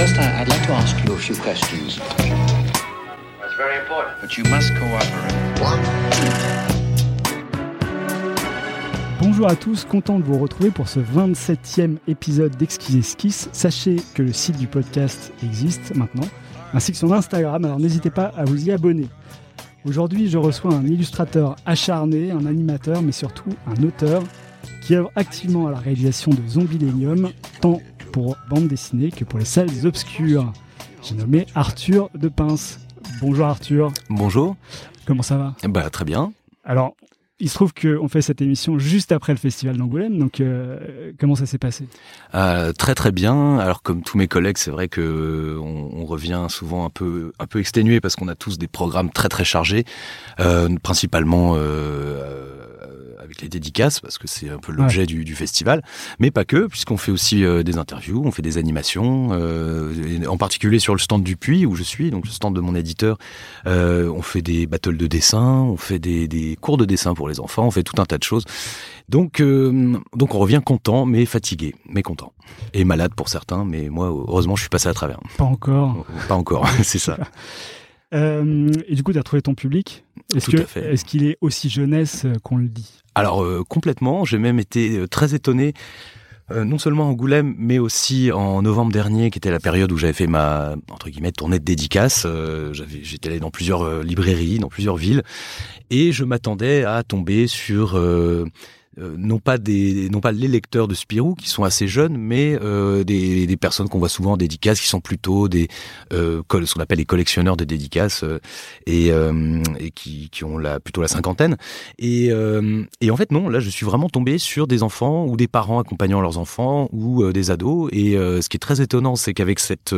First, I'd like to ask you a few questions. That's very important. But you must cooperate. Bonjour à tous, content de vous retrouver pour ce 27e épisode d'Exquis Esquisse. Sachez que le site du podcast existe maintenant, ainsi que son Instagram, alors n'hésitez pas à vous y abonner. Aujourd'hui, je reçois un illustrateur acharné, un animateur, mais surtout un auteur qui œuvre activement à la réalisation de Zombielenium, tant pour bande dessinée que pour les salles obscures. J'ai nommé Arthur de Pince. Bonjour Arthur, Bonjour. comment ça va? Bah, très bien. Alors, il se trouve qu'on fait cette émission juste après le festival d'Angoulême, donc euh, comment ça s'est passé? Euh, très très bien. Alors comme tous mes collègues, c'est vrai que on, on revient souvent un peu un peu exténué parce qu'on a tous des programmes très très chargés, euh, principalement les dédicaces parce que c'est un peu l'objet du, du festival, mais pas que puisqu'on fait aussi euh, des interviews, on fait des animations, euh, en particulier sur le stand du Puy où je suis, donc le stand de mon éditeur. Euh, on fait des battles de dessin, on fait des, des cours de dessin pour les enfants, on fait tout un tas de choses. Donc, donc on revient content, mais fatigué, mais content. Et malade pour certains, mais moi, heureusement, je suis passé à travers. Pas encore. Pas encore, c'est ça. Et du coup, tu as trouvé ton public? Est-ce à qu'il est aussi jeunesse euh, qu'on le dit? Alors, euh, complètement, j'ai même été euh, très étonné, non seulement en Angoulême, mais aussi en novembre dernier, qui était la période où j'avais fait ma, entre guillemets, tournée de dédicace. Euh, J'étais allé dans plusieurs librairies, dans plusieurs villes, et je m'attendais à tomber sur... euh, euh, non pas des non pas les lecteurs de Spirou qui sont assez jeunes mais euh, des, des personnes qu'on voit souvent en dédicaces qui sont plutôt des euh, ce qu'on appelle les collectionneurs de dédicaces euh, et, euh, et qui, qui ont la plutôt la cinquantaine. Et, et en fait non là je suis vraiment tombé sur des enfants ou des parents accompagnant leurs enfants ou des ados. Et ce qui est très étonnant c'est qu'avec cette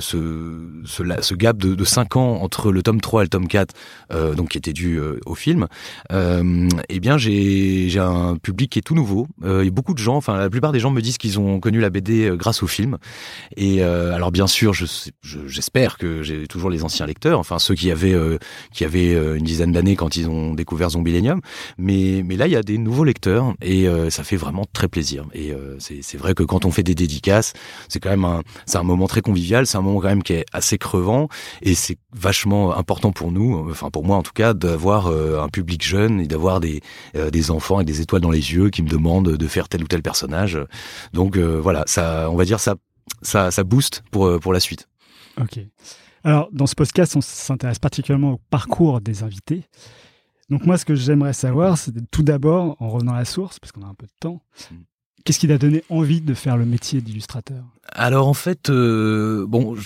ce, ce, la- ce gap de, de 5 ans entre le tome 3 et le tome 4 euh, donc qui était dû euh, au film euh, eh bien j'ai un public qui est tout nouveau. Euh, et beaucoup de gens enfin la plupart des gens me disent qu'ils ont connu la BD euh, grâce au film. Et euh, alors bien sûr je sais- je- j'espère que j'ai toujours les anciens lecteurs enfin ceux qui avaient euh, qui avaient euh, une dizaine d'années quand ils ont découvert Zombielenium mais mais là il y a des nouveaux lecteurs et euh, ça fait vraiment très plaisir. Et euh, c'est vrai que quand on fait des dédicaces c'est quand même un un moment très convivial c'est un moment quand même qui est assez crevant et c'est vachement important pour nous enfin pour moi en tout cas d'avoir euh, un public jeune et d'avoir des euh, des enfants avec des étoiles dans les yeux qui me demandent de faire tel ou tel personnage donc euh, voilà ça on va dire ça ça ça booste pour pour la suite Ok. Alors, dans ce podcast, on s'intéresse particulièrement au parcours des invités. Donc moi, ce que j'aimerais savoir, c'est tout d'abord, en revenant à la source, parce qu'on a un peu de temps, Mm. Qu'est-ce qui t'a donné envie de faire le métier d'illustrateur? Alors en fait, euh, bon,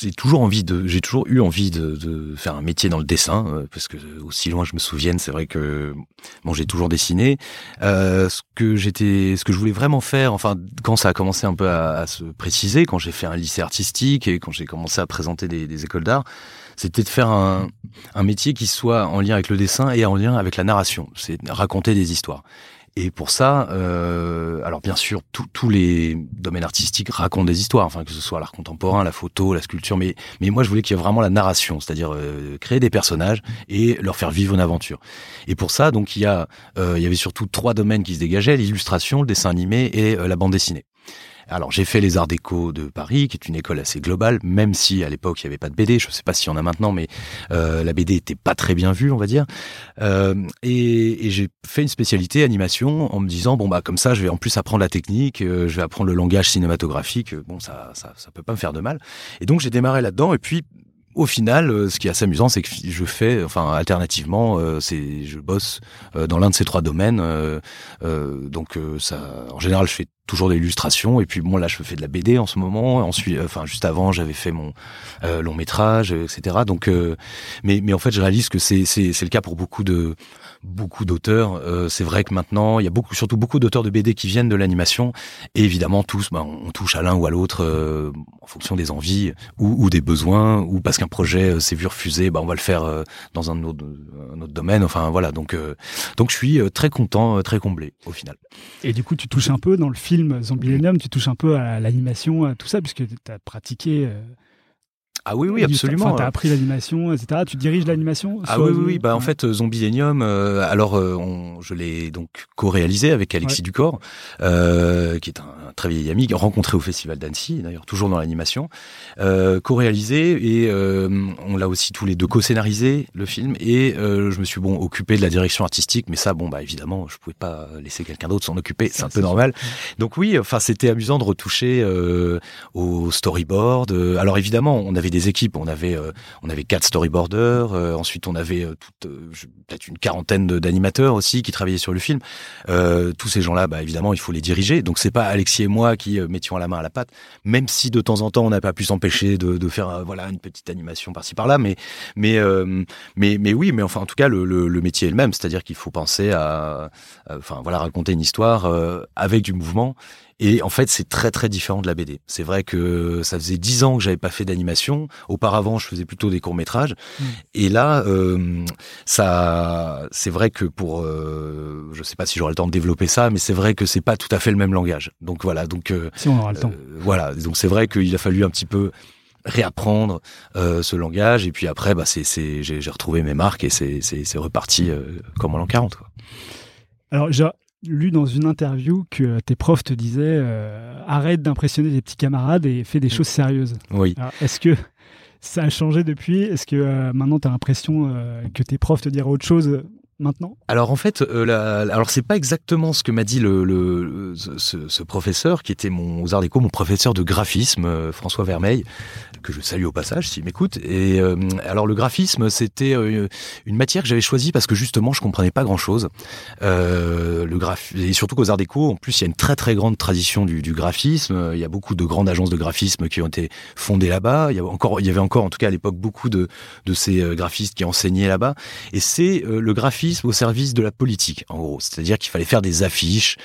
j'ai toujours envie de, j'ai toujours eu envie de, faire un métier dans le dessin, euh, parce que aussi loin je me souvienne, c'est vrai que bon, j'ai toujours dessiné. Euh, ce que j'étais, ce que je voulais vraiment faire, enfin, quand ça a commencé un peu à, se préciser, quand j'ai fait un lycée artistique et quand j'ai commencé à présenter des, des écoles d'art, c'était de faire un, un métier qui soit en lien avec le dessin et en lien avec la narration. C'est raconter des histoires. Et pour ça, euh, alors bien sûr, tous- les domaines artistiques racontent des histoires, enfin que ce soit l'art contemporain, la photo, la sculpture, mais mais moi je voulais qu'il y ait vraiment la narration, c'est-à-dire euh, créer des personnages et leur faire vivre une aventure. Et pour ça, donc il y a, euh, il y avait surtout trois domaines qui se dégageaient l'illustration, le dessin animé et euh, la bande dessinée. Alors j'ai fait les Arts Déco de Paris, qui est une école assez globale, même si à l'époque il n'y avait pas de BD. Je ne sais pas s'il y en a maintenant, mais euh, la BD était pas très bien vue, on va dire. Euh, et et j'ai fait une spécialité animation en me disant bon bah comme ça je vais en plus apprendre la technique, euh, je vais apprendre le langage cinématographique. euh, Bon ça ça ça peut pas me faire de mal. Et donc j'ai démarré là-dedans et puis au final, euh, ce qui est assez amusant, c'est que je fais, enfin, alternativement, euh, c'est, je bosse euh, dans l'un de ces trois domaines. donc, ça, en général, je fais toujours de l'illustration. Et puis, bon, là, je fais de la BD en ce moment. Ensuite, enfin, juste avant, j'avais fait mon long métrage, etc. Donc, mais, mais en fait, je réalise que c'est, c'est le cas pour beaucoup de beaucoup d'auteurs. Euh, c'est vrai que maintenant, il y a beaucoup, surtout beaucoup d'auteurs de BD qui viennent de l'animation. Et évidemment, tous, ben, on touche à l'un ou à l'autre euh, en fonction des envies ou, ou des besoins, ou parce qu'un projet euh, s'est vu refuser, ben, on va le faire euh, dans un autre, un autre domaine. Enfin, voilà. Donc, euh, donc, je suis euh, très content, très comblé au final. Et du coup, tu touches un peu dans le film Zombielenium, tu touches un peu à l'animation, à tout ça, puisque tu as pratiqué. Ah oui, oui, absolument. Enfin, t'as appris l'animation, etc. Tu diriges l'animation Ah oui, oui, oui. Bah, en fait, euh, Zombilenium, euh, alors euh, on, je l'ai donc co-réalisé avec Alexis Ducor, euh, qui est un, très vieil ami, rencontré au Festival d'Annecy, d'ailleurs toujours dans l'animation, euh, co-réalisé et on l'a aussi tous les deux co-scénarisé le film et je me suis bon occupé de la direction artistique, mais ça, bon, bah évidemment, je pouvais pas laisser quelqu'un d'autre s'en occuper, c'est un peu normal. Donc oui, enfin c'était amusant de retoucher au storyboard. Alors évidemment, on avait des équipes. On avait, euh, on avait quatre storyboarders. Euh, ensuite, on avait euh, peut-être une quarantaine d'animateurs aussi qui travaillaient sur le film. tous ces gens-là, bah, évidemment, il faut les diriger. Donc, c'est pas Alexis et moi qui mettions la main à la pâte, même si de temps en temps, on n'a pas pu s'empêcher de, faire, voilà, une petite animation par-ci par-là. Mais, mais, mais, mais oui, mais enfin, en tout cas, le, métier est le même. C'est-à-dire qu'il faut penser à, voilà, raconter une histoire avec du mouvement et en fait, c'est très très différent de la BD. C'est vrai que ça faisait dix ans que j'avais pas fait d'animation. Auparavant, je faisais plutôt des courts métrages. Mm. Et là, euh, ça, c'est vrai que pour, euh, je sais pas si j'aurai le temps de développer ça, mais c'est vrai que c'est pas tout à fait le même langage. Donc voilà. Donc euh, si on aura le temps. Euh, voilà. Donc c'est vrai qu'il a fallu un petit peu réapprendre euh, ce langage et puis après bah c'est c'est j'ai retrouvé mes marques et c'est c'est c'est reparti euh, comme en l'an 40 quoi. Alors lu dans une interview que tes profs te disaient euh, arrête d'impressionner les petits camarades et fais des mm. choses sérieuses. Oui. Est-ce que ça a changé depuis? Est-ce que euh, maintenant tu as l'impression euh, que tes profs te diraient autre chose maintenant? Alors en fait, euh, alors c'est pas exactement ce que m'a dit le, ce, professeur qui était mon aux Arts Déco, mon professeur de graphisme, François Vermeil, que je salue au passage s'il m'écoute. Et euh, alors le graphisme, c'était euh, une matière que j'avais choisie parce que justement je comprenais pas grand chose. Euh, le et surtout qu'aux Arts Déco, en plus il y a une très très grande tradition du, du, graphisme. Il y a beaucoup de grandes agences de graphisme qui ont été fondées là-bas. Il y a encore, il y avait encore en tout cas à l'époque beaucoup de de ces euh, graphistes qui enseignaient là-bas. Et c'est le graphisme au service de la politique, en gros. C'est-à-dire qu'il fallait faire des affiches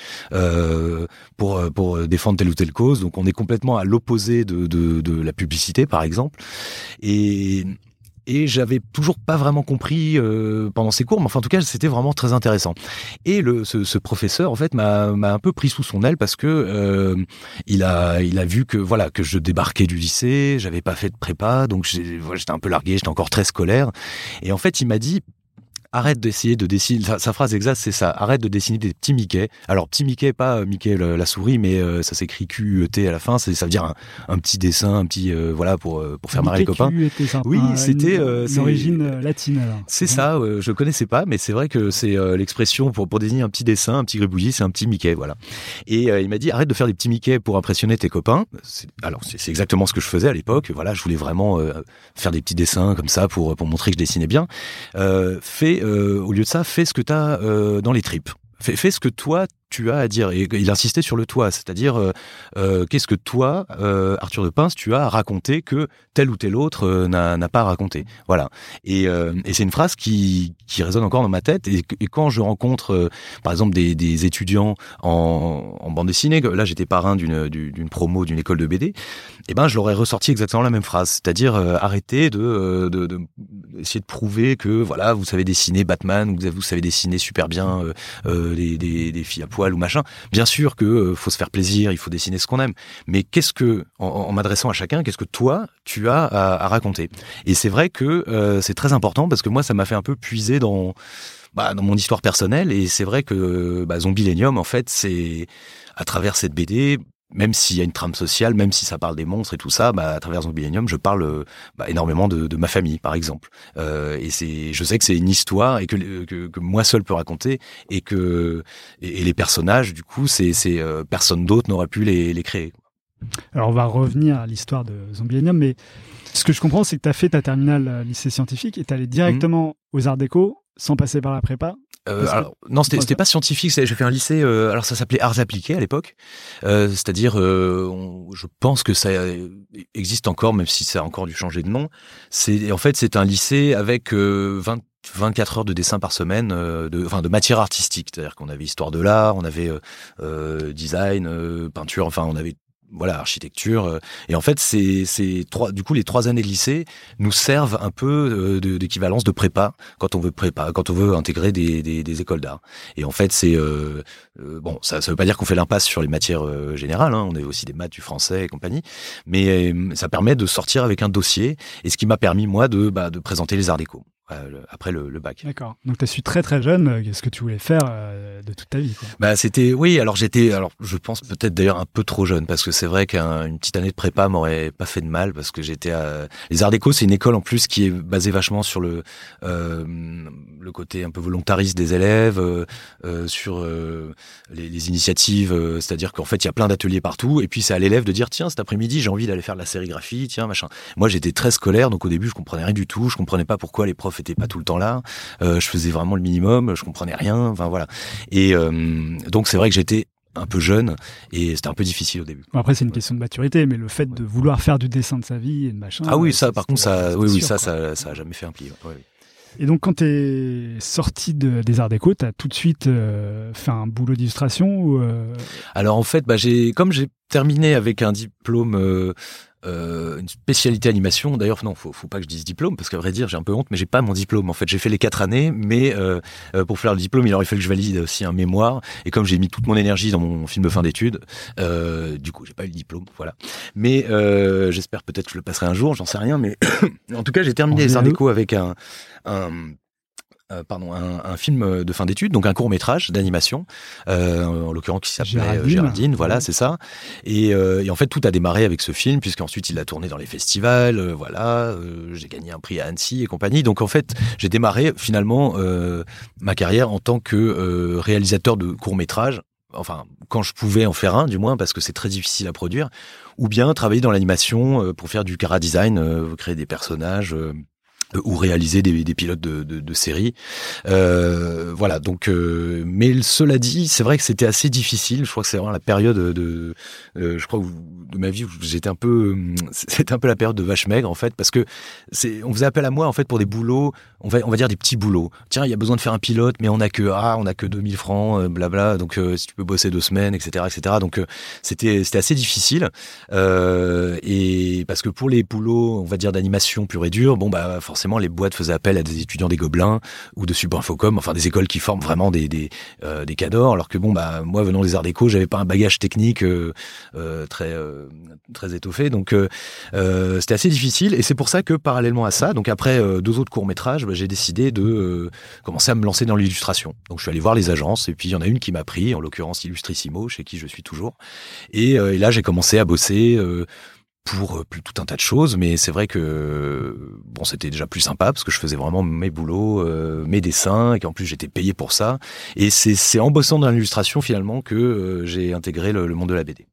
pour pour défendre telle ou telle cause. Donc on est complètement à l'opposé de, de, la publicité par exemple. Et, et j'avais toujours pas vraiment compris euh, pendant ces cours, mais enfin en tout cas c'était vraiment très intéressant. Et le, ce, professeur en fait m'a un peu pris sous son aile parce que euh, il a il a vu que voilà que je débarquais du lycée, j'avais pas fait de prépa, donc j'étais un peu largué, j'étais encore très scolaire. Et en fait il m'a dit arrête d'essayer de dessiner. Sa, phrase exacte, c'est ça. Arrête de dessiner des petits Mickey. Alors petit Mickey, pas euh, Mickey la souris, mais euh, ça s'écrit Q E T à la fin. Ça veut dire un, petit dessin, un petit euh, voilà pour pour faire marrer les copains. Oui, c'était une, origine latine. C'est ça. je connaissais pas, mais c'est vrai que c'est l'expression pour pour désigner un petit dessin, un petit gribouillis, c'est un petit Mickey, voilà. Et il m'a dit arrête de faire des petits Mickey pour impressionner tes copains. Alors c'est exactement ce que je faisais à l'époque. Voilà, je voulais vraiment faire des petits dessins comme ça pour pour montrer que je dessinais bien. fais au lieu de ça, fais ce que tu as dans les tripes. Fais, fais, ce que toi tu as à dire. Et il insistait sur le toi, c'est-à-dire euh, euh, qu'est-ce que toi, euh, Arthur de Pince, tu as à raconter que tel ou tel autre n'a pas raconté. Voilà. Et, c'est une phrase qui, résonne encore dans ma tête. Et, quand je rencontre, par exemple, des, étudiants en, bande dessinée, là j'étais parrain d'une promo d'une école de BD, eh ben je leur ai ressorti exactement la même phrase, c'est-à-dire arrêtez de, de, essayer de prouver que voilà vous savez dessiner Batman, vous, savez dessiner super bien des filles à ou machin. Bien sûr que euh, faut se faire plaisir, il faut dessiner ce qu'on aime. Mais qu'est-ce que, en, m'adressant à chacun, qu'est-ce que toi tu as à, raconter? Et c'est vrai que euh, c'est très important parce que moi ça m'a fait un peu puiser dans bah, mon histoire personnelle et c'est vrai que bah, Zombilenium en fait c'est à travers cette BD même s'il y a une trame sociale, même si ça parle des monstres et tout ça, bah, à travers Zombilenium, je parle bah, énormément de, de, ma famille, par exemple. Euh, et c'est, je sais que c'est une histoire et que, que, que, moi seul peux raconter et que et, les personnages, du coup, c'est, c'est euh, personne d'autre n'aurait pu les, les créer. Alors on va revenir à l'histoire de Zombilenium, mais ce que je comprends, c'est que tu as fait ta terminale euh, lycée scientifique et tu allé directement mmh. aux Arts Déco sans passer par la prépa euh, alors, non, c'était pas scientifique. J'ai fait un lycée. Euh, alors ça s'appelait arts appliqués à l'époque. Euh, C'est-à-dire, euh, je pense que ça existe encore, même si ça a encore dû changer de nom. C'est en fait c'est un lycée avec 20 24 heures de dessin par semaine, de, enfin de matière artistique, c'est-à-dire qu'on avait histoire de l'art, on avait design, peinture, enfin on avait voilà architecture et en fait c'est c'est trois du coup les trois années de lycée nous servent un peu d'équivalence de, prépa quand on veut prépa quand on veut intégrer des, des, des écoles d'art. Et en fait c'est bon ça ça veut pas dire qu'on fait l'impasse sur les matières générales hein, on est aussi des maths du français et compagnie mais ça permet de sortir avec un dossier et ce qui m'a permis moi de bah, de présenter les arts déco euh, après le, le bac. D'accord. Donc tu as su très très jeune euh, qu'est-ce que tu voulais faire euh, de toute ta vie. Quoi. Bah c'était oui. Alors j'étais alors je pense peut-être d'ailleurs un peu trop jeune parce que c'est vrai qu'une petite année de prépa m'aurait pas fait de mal parce que j'étais à les Arts Déco c'est une école en plus qui est basée vachement sur le euh, le côté un peu volontariste des élèves euh, sur les, les, initiatives c'est-à-dire qu'en fait il y a plein d'ateliers partout et puis c'est à l'élève de dire tiens cet après-midi j'ai envie d'aller faire de la sérigraphie tiens machin. Moi j'étais très scolaire donc au début je comprenais rien du tout je comprenais pas pourquoi les profs profs pas tout le temps là. Euh, je faisais vraiment le minimum, je comprenais rien. Enfin voilà. Et euh, donc c'est vrai que j'étais un peu jeune et c'était un peu difficile au début. après c'est une question de maturité, mais le fait de vouloir faire du dessin de sa vie et de machin. Ah oui, ça par contre ça, oui oui ça, ça, ça a jamais fait un pli. Et donc, quand tu es sorti de, des Arts Déco, tu as tout de suite euh, fait un boulot d'illustration ou Alors, en fait, bah, j'ai, comme j'ai terminé avec un diplôme euh, une spécialité animation. D'ailleurs, non, faut, faut pas que je dise diplôme parce qu'à vrai dire, j'ai un peu honte, mais j'ai pas mon diplôme. En fait, j'ai fait les quatre années, mais euh, euh, pour faire le diplôme, il aurait fallu que je valide aussi un mémoire. Et comme j'ai mis toute mon énergie dans mon film de fin d'études, euh, du coup, j'ai pas eu le diplôme. Voilà. Mais euh, j'espère peut-être que je le passerai un jour. J'en sais rien, mais en tout cas, j'ai terminé les Arts Déco avec un, un euh, pardon, un, un, film de fin d'études, donc un court métrage d'animation, euh, en l'occurrence qui s'appelait euh, Géraldine. voilà, c'est ça. Et, euh, et, en fait, tout a démarré avec ce film, puisqu'ensuite il a tourné dans les festivals, euh, voilà, j'ai gagné un prix à Annecy et compagnie. Donc en fait, j'ai démarré finalement ma carrière en tant que réalisateur de court métrage. Enfin, quand je pouvais en faire un, du moins, parce que c'est très difficile à produire, ou bien travailler dans l'animation pour faire du cara design, créer des personnages ou réaliser des, des pilotes de, de, de séries. Euh, voilà, donc, euh, mais cela dit, c'est vrai que c'était assez difficile. Je crois que c'est vraiment la période de, euh, je crois, de ma vie où j'étais un peu, c'était un peu la période de vache maigre en fait, parce que c'est, on faisait appel à moi en fait pour des boulots, on va, on va dire des petits boulots. Tiens, il y a besoin de faire un pilote, mais on a que, ah, on a que 2000 francs, euh, blabla. Donc, euh, si tu peux bosser deux semaines, etc., etc. Donc, c'était, c'était assez difficile. et parce que pour les boulots, on va dire d'animation pure et dure, bon bah forcément les boîtes faisaient appel à des étudiants des Gobelins ou de Subinfocom, enfin des écoles qui forment vraiment des des, euh, des cadors. Alors que bon bah moi venant des arts déco, j'avais pas un bagage technique euh, euh, très très étoffé, donc c'était assez difficile. Et c'est pour ça que parallèlement à ça, donc après deux autres courts métrages, bah, j'ai décidé de commencer à me lancer dans l'illustration. Donc je suis allé voir les agences et puis il y en a une qui m'a pris, en l'occurrence Illustrissimo, chez qui je suis toujours. Et là j'ai commencé à bosser pour euh, tout un tas de choses, mais c'est vrai que bon, c'était déjà plus sympa parce que je faisais vraiment mes boulots, euh, mes dessins, et qu'en plus j'étais payé pour ça. Et c'est en bossant dans l'illustration finalement que euh, j'ai intégré le, le, monde de la BD.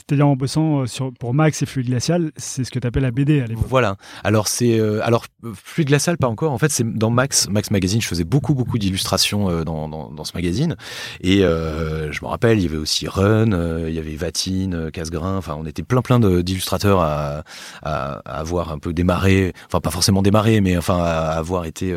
C'est-à-dire en bossant euh, pour Max et Fluide Glacial, c'est ce que tu appelles la BD à l'époque. Voilà. Alors c'est euh, alors Fluide Glacial pas encore. En fait, c'est dans Max Max Magazine. Je faisais beaucoup beaucoup d'illustrations euh, dans, dans, ce magazine. Et je me rappelle, il y avait aussi Run, il y avait Vatine, Casgrain. Enfin, on était plein plein d'illustrateurs à, à, à, avoir un peu démarré. Enfin, pas forcément démarré, mais enfin à avoir été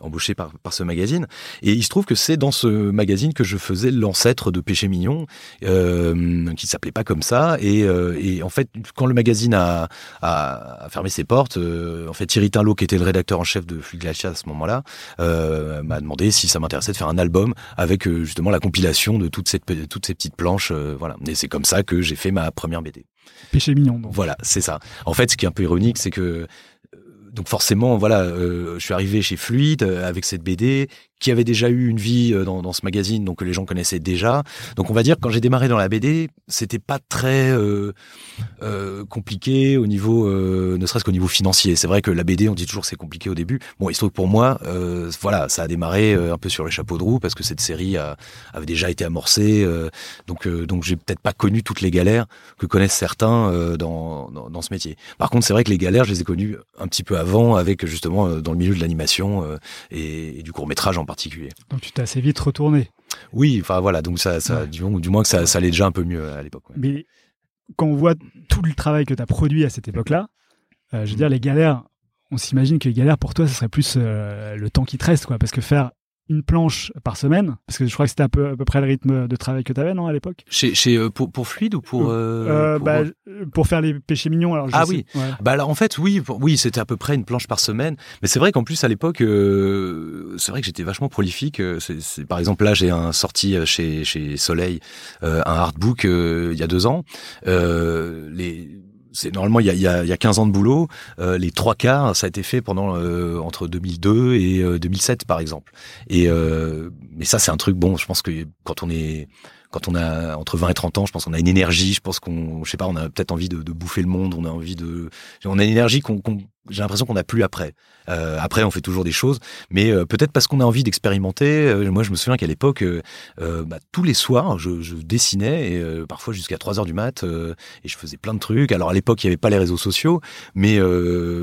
embauché par par ce magazine. Et il se trouve que c'est dans ce magazine que je faisais l'ancêtre de Péché Mignon, qui s'appelait pas comme ça. Et, euh, et, en fait, quand le magazine a, a, a fermé ses portes, euh, en fait, Thierry Tinlot, qui était le rédacteur en chef de Flux Glacial à ce moment-là, euh, m'a demandé si ça m'intéressait de faire un album avec euh, justement la compilation de toutes ces, toutes ces petites planches. Euh, voilà. Et c'est comme ça que j'ai fait ma première BD. Péché mignon. Donc. Voilà, c'est ça. En fait, ce qui est un peu ironique, c'est que donc forcément, voilà, euh, je suis arrivé chez Fluide avec cette BD qui avait déjà eu une vie euh, dans, ce magazine, donc que les gens connaissaient déjà. Donc on va dire que quand j'ai démarré dans la BD, c'était pas très euh, euh, compliqué au niveau, ne serait-ce qu'au niveau financier. C'est vrai que la BD, on dit toujours c'est compliqué au début. Bon, il se trouve que pour moi, voilà, ça a démarré un peu sur les chapeaux de roue parce que cette série avait déjà été amorcée. donc donc j'ai peut-être pas connu toutes les galères que connaissent certains dans, dans, dans, ce métier. Par contre, c'est vrai que les galères, je les ai connues un petit peu avant avec justement dans le milieu de l'animation et, et, du court métrage en particulier. Donc tu t'es assez vite retourné. Oui, enfin voilà, donc ça, ça ouais. du, moins, du, moins, que ça, ça allait déjà un peu mieux à l'époque. Ouais. Mais quand on voit tout le travail que tu as produit à cette époque-là, euh, je veux dire, les galères, on s'imagine que les galères pour toi, ce serait plus euh, le temps qui te reste, quoi, parce que faire une planche par semaine Parce que je crois que c'était un peu, à peu près le rythme de travail que tu avais, non, à l'époque? Chez, chez euh, pour, pour Fluide ou pour, euh, Euh, pour- bah, pour faire les péchés mignons. Alors je Ah sais- oui. ouais. Bah alors en fait oui pour- oui c'était à peu près une planche par semaine mais c'est vrai qu'en plus à l'époque euh, c'est vrai que j'étais vachement prolifique c'est, par exemple là j'ai un sorti chez chez Soleil un hardbook euh, il y a deux ans les c'est normalement il y a, il y, a, il y a 15 ans de boulot euh, les trois quarts ça a été fait pendant euh, entre 2002 et euh, 2007 par exemple. Et euh, mais ça c'est un truc bon je pense que quand on est quand on a entre 20 et 30 ans, je pense qu'on a une énergie, je pense qu'on, je sais pas, on a peut-être envie de, bouffer le monde, on a envie de, on a une énergie qu'on, j'ai l'impression qu'on n'a plus après. Euh, après, on fait toujours des choses, mais euh, peut-être parce qu'on a envie d'expérimenter. Euh, moi, je me souviens qu'à l'époque, bah, tous les soirs, je, dessinais, et, parfois jusqu'à 3 heures du mat, et je faisais plein de trucs. Alors à l'époque, il n'y avait pas les réseaux sociaux, mais,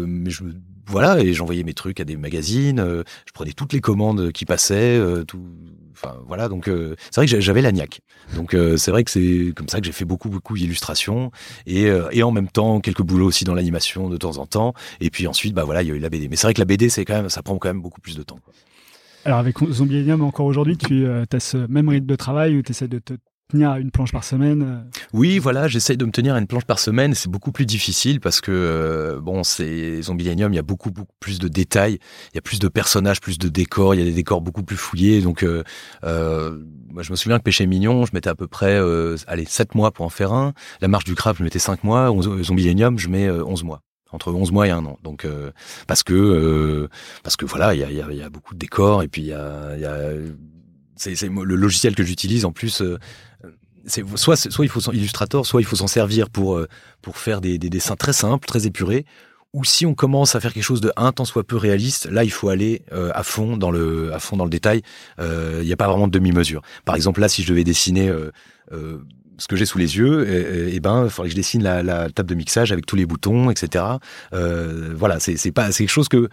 mais je voilà, et j'envoyais mes trucs à des magazines, je prenais toutes les commandes qui passaient, tout, voilà, donc euh, c'est vrai que j'a- j'avais la niaque. Donc euh, c'est vrai que c'est comme ça que j'ai fait beaucoup beaucoup d'illustrations et, euh, et en même temps quelques boulots aussi dans l'animation de temps en temps. Et puis ensuite bah voilà il y a eu la BD. Mais c'est vrai que la BD c'est quand même ça prend quand même beaucoup plus de temps. quoi. Alors avec Zombiellium, encore aujourd'hui, tu as ce même rythme de travail où tu essaies de te tenir à une planche par semaine euh, Oui, voilà, j'essaye de me tenir à une planche par semaine. C'est beaucoup plus difficile parce que euh, bon, c'est Zombielanium, il y a beaucoup plus de détails, il y a plus de personnages, plus de décors, il y a des décors beaucoup plus fouillés. Donc, euh, moi, je me souviens que Péché mignon, je mettais à peu près, allez, 7 mois pour en faire un. La marche du crabe, je mettais 5 mois. Zombielanium, je mets euh, 11 mois entre 11 mois et un an. Donc parce que parce que voilà, il y a, beaucoup de décors et puis il y a c'est, le logiciel que j'utilise en plus. euh, soit soit il faut son Illustrator, soit il faut s'en servir pour euh, pour faire des, des dessins très simples, très épurés. Ou si on commence à faire quelque chose de un tant soit peu réaliste, là il faut aller euh, à fond dans le à fond dans le détail. Il n'y a pas vraiment de demi-mesure. Par exemple là, si je devais dessiner ce que j'ai sous les yeux, et, et ben, il faudrait que je dessine la, table de mixage avec tous les boutons, etc. Voilà, c'est pas c'est quelque chose que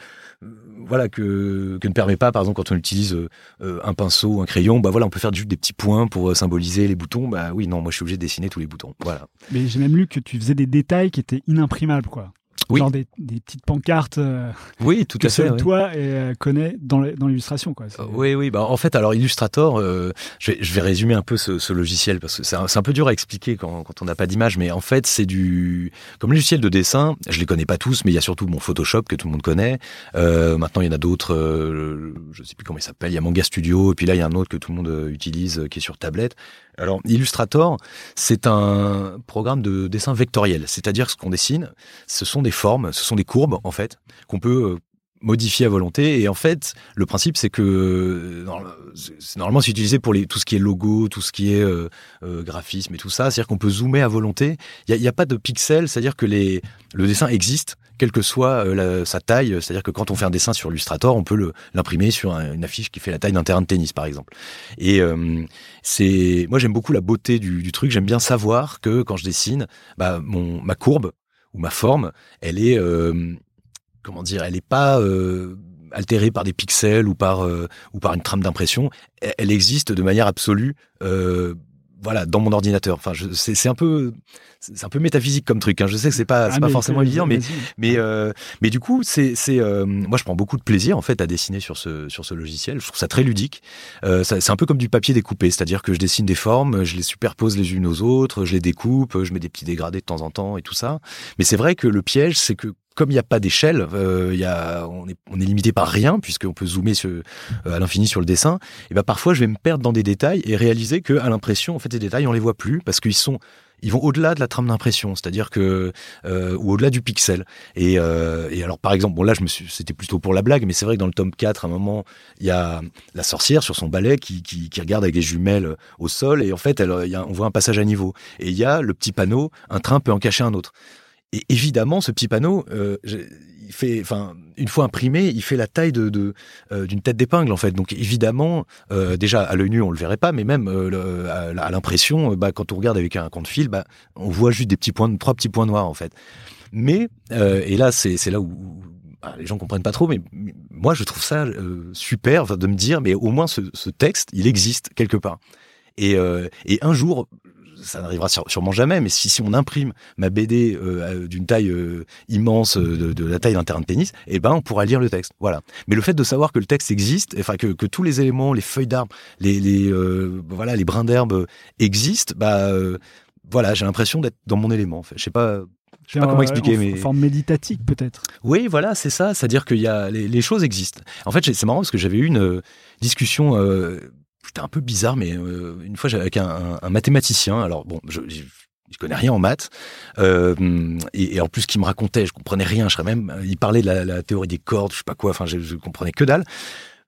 voilà que que ne permet pas, par exemple, quand on utilise euh, un pinceau ou un crayon, bah voilà, on peut faire juste des petits points pour euh, symboliser les boutons. Bah oui, non, moi je suis obligé de dessiner tous les boutons. Voilà. Mais j'ai même lu que tu faisais des détails qui étaient inimprimables, quoi. Oui. Genre des, des petites pancartes euh, Oui, tout que à fait. toi euh, connais dans l'illustration, quoi. Euh, Oui, oui. Bah, en fait, alors Illustrator, euh, je, vais, je vais résumer un peu ce, ce logiciel parce que c'est un, peu dur à expliquer quand, quand on n'a pas d'image, mais en fait, c'est du comme logiciel de dessin. Je les connais pas tous, mais il y a surtout mon Photoshop que tout le monde connaît. Euh, maintenant, il y en a d'autres. Euh, je sais plus comment il s'appelle. Il y a Manga Studio, et puis là, il y a un autre que tout le monde utilise, qui est sur tablette. Alors, Illustrator, c'est un programme de dessin vectoriel, c'est-à-dire ce qu'on dessine, ce sont des formes, ce sont des courbes en fait qu'on peut euh, modifier à volonté. Et en fait, le principe, c'est que euh, normalement c'est utilisé pour tout ce qui est logo, tout ce qui est euh, graphisme et tout ça. C'est-à-dire qu'on peut zoomer à volonté. Il n'y a, pas de pixels, c'est-à-dire que le dessin existe, quelle que soit euh, sa taille. C'est-à-dire que quand on fait un dessin sur Illustrator, on peut l'imprimer sur un- une affiche qui fait la taille d'un terrain de tennis, par exemple. Et euh, c'est, moi, j'aime beaucoup la beauté du, du truc. J'aime bien savoir que quand je dessine, bah, mon, ma courbe ou ma forme, elle est euh, comment dire, elle n'est pas euh, altérée par des pixels ou par euh, ou par une trame d'impression. Elle, elle existe de manière absolue. Euh, voilà, dans mon ordinateur. Enfin, c'est c'est un peu, c'est un peu métaphysique comme truc. Hein. Je sais que c'est pas, c'est Ah, pas forcément évident, mais mais euh, mais du coup, c'est c'est euh, moi je prends beaucoup de plaisir en fait à dessiner sur ce sur ce logiciel. Je trouve ça très ludique. Euh, c'est un peu comme du papier découpé, c'est-à-dire que je dessine des formes, je les superpose les unes aux autres, je les découpe, je mets des petits dégradés de temps en temps et tout ça. Mais c'est vrai que le piège, c'est que comme il n'y a pas d'échelle, euh, on est, limité par rien puisqu'on peut zoomer euh, à l'infini sur le dessin. Et ben parfois, je vais me perdre dans des détails et réaliser que à l'impression, en fait, ces détails, on les voit plus parce qu'ils sont ils vont au-delà de la trame d'impression, c'est-à-dire que euh, ou au-delà du pixel. Et, alors par exemple, bon là c'était plutôt pour la blague, mais c'est vrai que dans le tome 4, à un moment, il y a la sorcière sur son balai qui, qui, qui regarde avec des jumelles au sol, et en fait, elle, on voit un passage à niveau. Et il y a le petit panneau, un train peut en cacher un autre. Et évidemment, ce petit panneau, euh, il fait, enfin, une fois imprimé, il fait la taille de euh, d'une tête d'épingle en fait. Donc évidemment, euh, déjà à l'œil nu on le verrait pas, mais même euh, à, l'impression, euh, bah, quand on regarde avec un compte fil, bah, on voit juste des petits points, trois petits points noirs en fait. Mais euh, et là c'est là où, bah, les gens comprennent pas trop, mais moi je trouve ça euh, super de me dire, mais au moins ce, ce texte il existe quelque part. Et, euh, et un jour, ça n'arrivera sûrement jamais, mais si, si on imprime ma BD euh, d'une taille euh, immense, euh, de, la taille d'un terrain de tennis, eh ben on pourra lire le texte. Voilà. Mais le fait de savoir que le texte existe, enfin que, que tous les éléments, les feuilles d'arbre, les, les voilà, les brins d'herbe existent, bah voilà, j'ai l'impression d'être dans mon élément. En fait. Je sais pas. Je sais pas comment expliquer, mais forme méditatique peut-être. Oui, voilà, c'est ça. C'est-à-dire qu'il y a les, les, choses existent. En fait, c'est marrant parce que j'avais eu une discussion c'était un peu bizarre, mais euh, une fois, j'avais avec un, un, mathématicien. Alors bon, je, je, connais rien en maths, euh, et, et, en plus, qui me racontait, je comprenais rien. Je serais même, il parlait de la, la, théorie des cordes, je sais pas quoi. Enfin, je, je comprenais que dalle.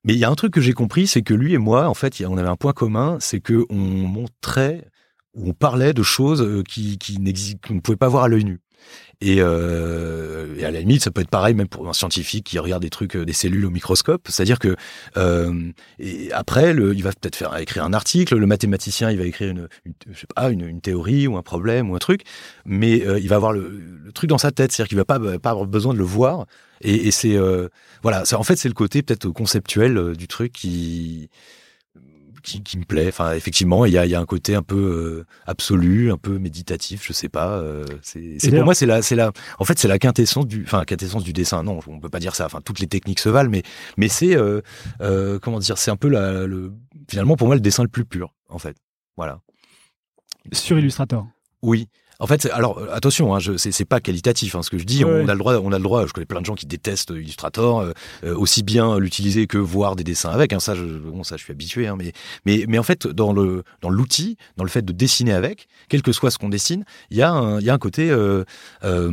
Mais il y a un truc que j'ai compris, c'est que lui et moi, en fait, on avait un point commun, c'est que on montrait ou on parlait de choses euh, qui, qui qu'on ne pouvait pas voir à l'œil nu. Et, euh, et, à la limite, ça peut être pareil même pour un scientifique qui regarde des trucs, euh, des cellules au microscope. C'est-à-dire que euh, après, le, il va peut-être faire écrire un article. Le mathématicien, il va écrire une, je sais pas, une, une, théorie ou un problème ou un truc, mais il va avoir le, truc dans sa tête. C'est-à-dire qu'il va pas pas avoir besoin de le voir. Et, c'est voilà, en fait, c'est le côté peut-être conceptuel du truc qui qui, qui, me plaît. Enfin, effectivement, il y a, il y a un côté un peu euh, absolu, un peu méditatif, je sais pas. Euh, c'est pour moi, c'est la, c'est la, en fait, c'est la quintessence du, enfin, quintessence du dessin. Non, on peut pas dire ça. Enfin, toutes les techniques se valent, mais, mais c'est, euh comment dire, c'est un peu la, le, finalement, pour moi, le dessin le plus pur, en fait. Voilà. Sur Illustrator. Oui. En fait, alors euh, attention, hein, c'est pas qualitatif hein, ce que je dis. On a le droit, on a le droit. Je connais plein de gens qui détestent Illustrator, euh, euh, aussi bien l'utiliser que voir des dessins avec. Hein, ça, je, bon, ça, je suis habitué. Hein, mais, mais, mais en fait, dans le dans l'outil, dans le fait de dessiner avec, quel que soit ce qu'on dessine, il y a un, il y a un côté, euh, euh,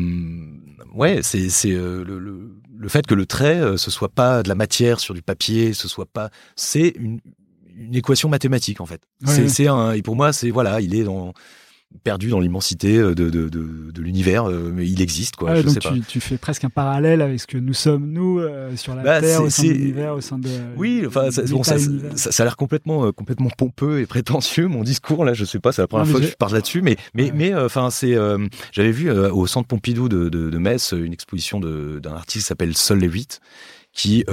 ouais, c'est c'est le, le, le, fait que le trait, ce soit pas de la matière sur du papier, ce soit pas, c'est une une équation mathématique en fait. Ouais. C'est un et pour moi c'est voilà, il est dans perdu dans l'immensité de, de, de, de l'univers, euh, mais il existe quoi. Ah, je donc sais tu, pas. tu, fais presque un parallèle avec ce que nous sommes nous euh, sur la bah, Terre, au sein de l'univers, au sein de. Oui, enfin ça, bon, ça, ça, ça, a l'air complètement euh, complètement pompeux et prétentieux mon discours là. Je sais pas, c'est la première non, fois que je parle là-dessus, mais mais ouais. mais enfin c'est, j'avais vu au Centre Pompidou de, de, de Metz une exposition d'un artiste qui s'appelle Sol Levitt qui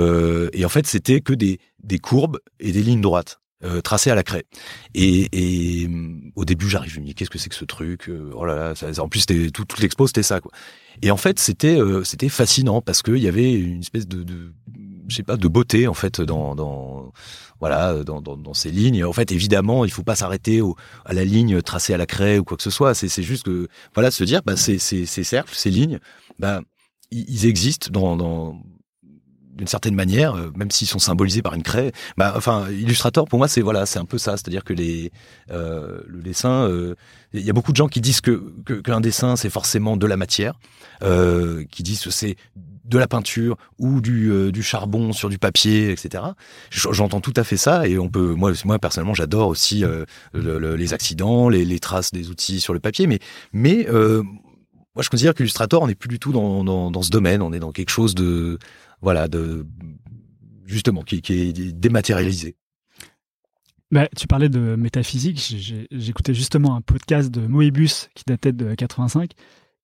et en fait c'était que des des courbes et des lignes droites euh, tracé à la craie. Et, et au début, j'arrive, je me dis qu'est-ce que c'est que ce truc Oh là là, ça, en plus, tout, toute l'expo, c'était ça. Quoi. Et en fait, c'était euh, c'était fascinant parce qu'il y avait une espèce de, de je sais pas, de beauté en fait dans, dans voilà dans, dans, dans, ces lignes. En fait, évidemment, il faut pas s'arrêter à la ligne tracée à la craie ou quoi que ce soit. C'est juste que voilà, se dire, bah ces ces, ces cercles, ces lignes, bah ils existent dans, dans d'une certaine manière, euh, même s'ils sont symbolisés par une craie. Bah, enfin, Illustrator, pour moi, c'est voilà, c'est un peu ça. C'est-à-dire que les, euh, le dessin, il euh, y a beaucoup de gens qui disent que qu'un dessin, c'est forcément de la matière, euh, qui disent que c'est de la peinture ou du, charbon sur du papier, etc. J'entends tout à fait ça et on peut, moi, moi personnellement, j'adore aussi le, le, les accidents, les, traces des outils sur le papier, mais, mais moi, je considère qu'Illustrator, on n'est plus du tout dans, dans ce domaine. On est dans quelque chose de voilà, de justement qui, qui est dématérialisé. Bah, tu parlais de métaphysique. J'écoutais justement un podcast de Moebius qui datait de 85.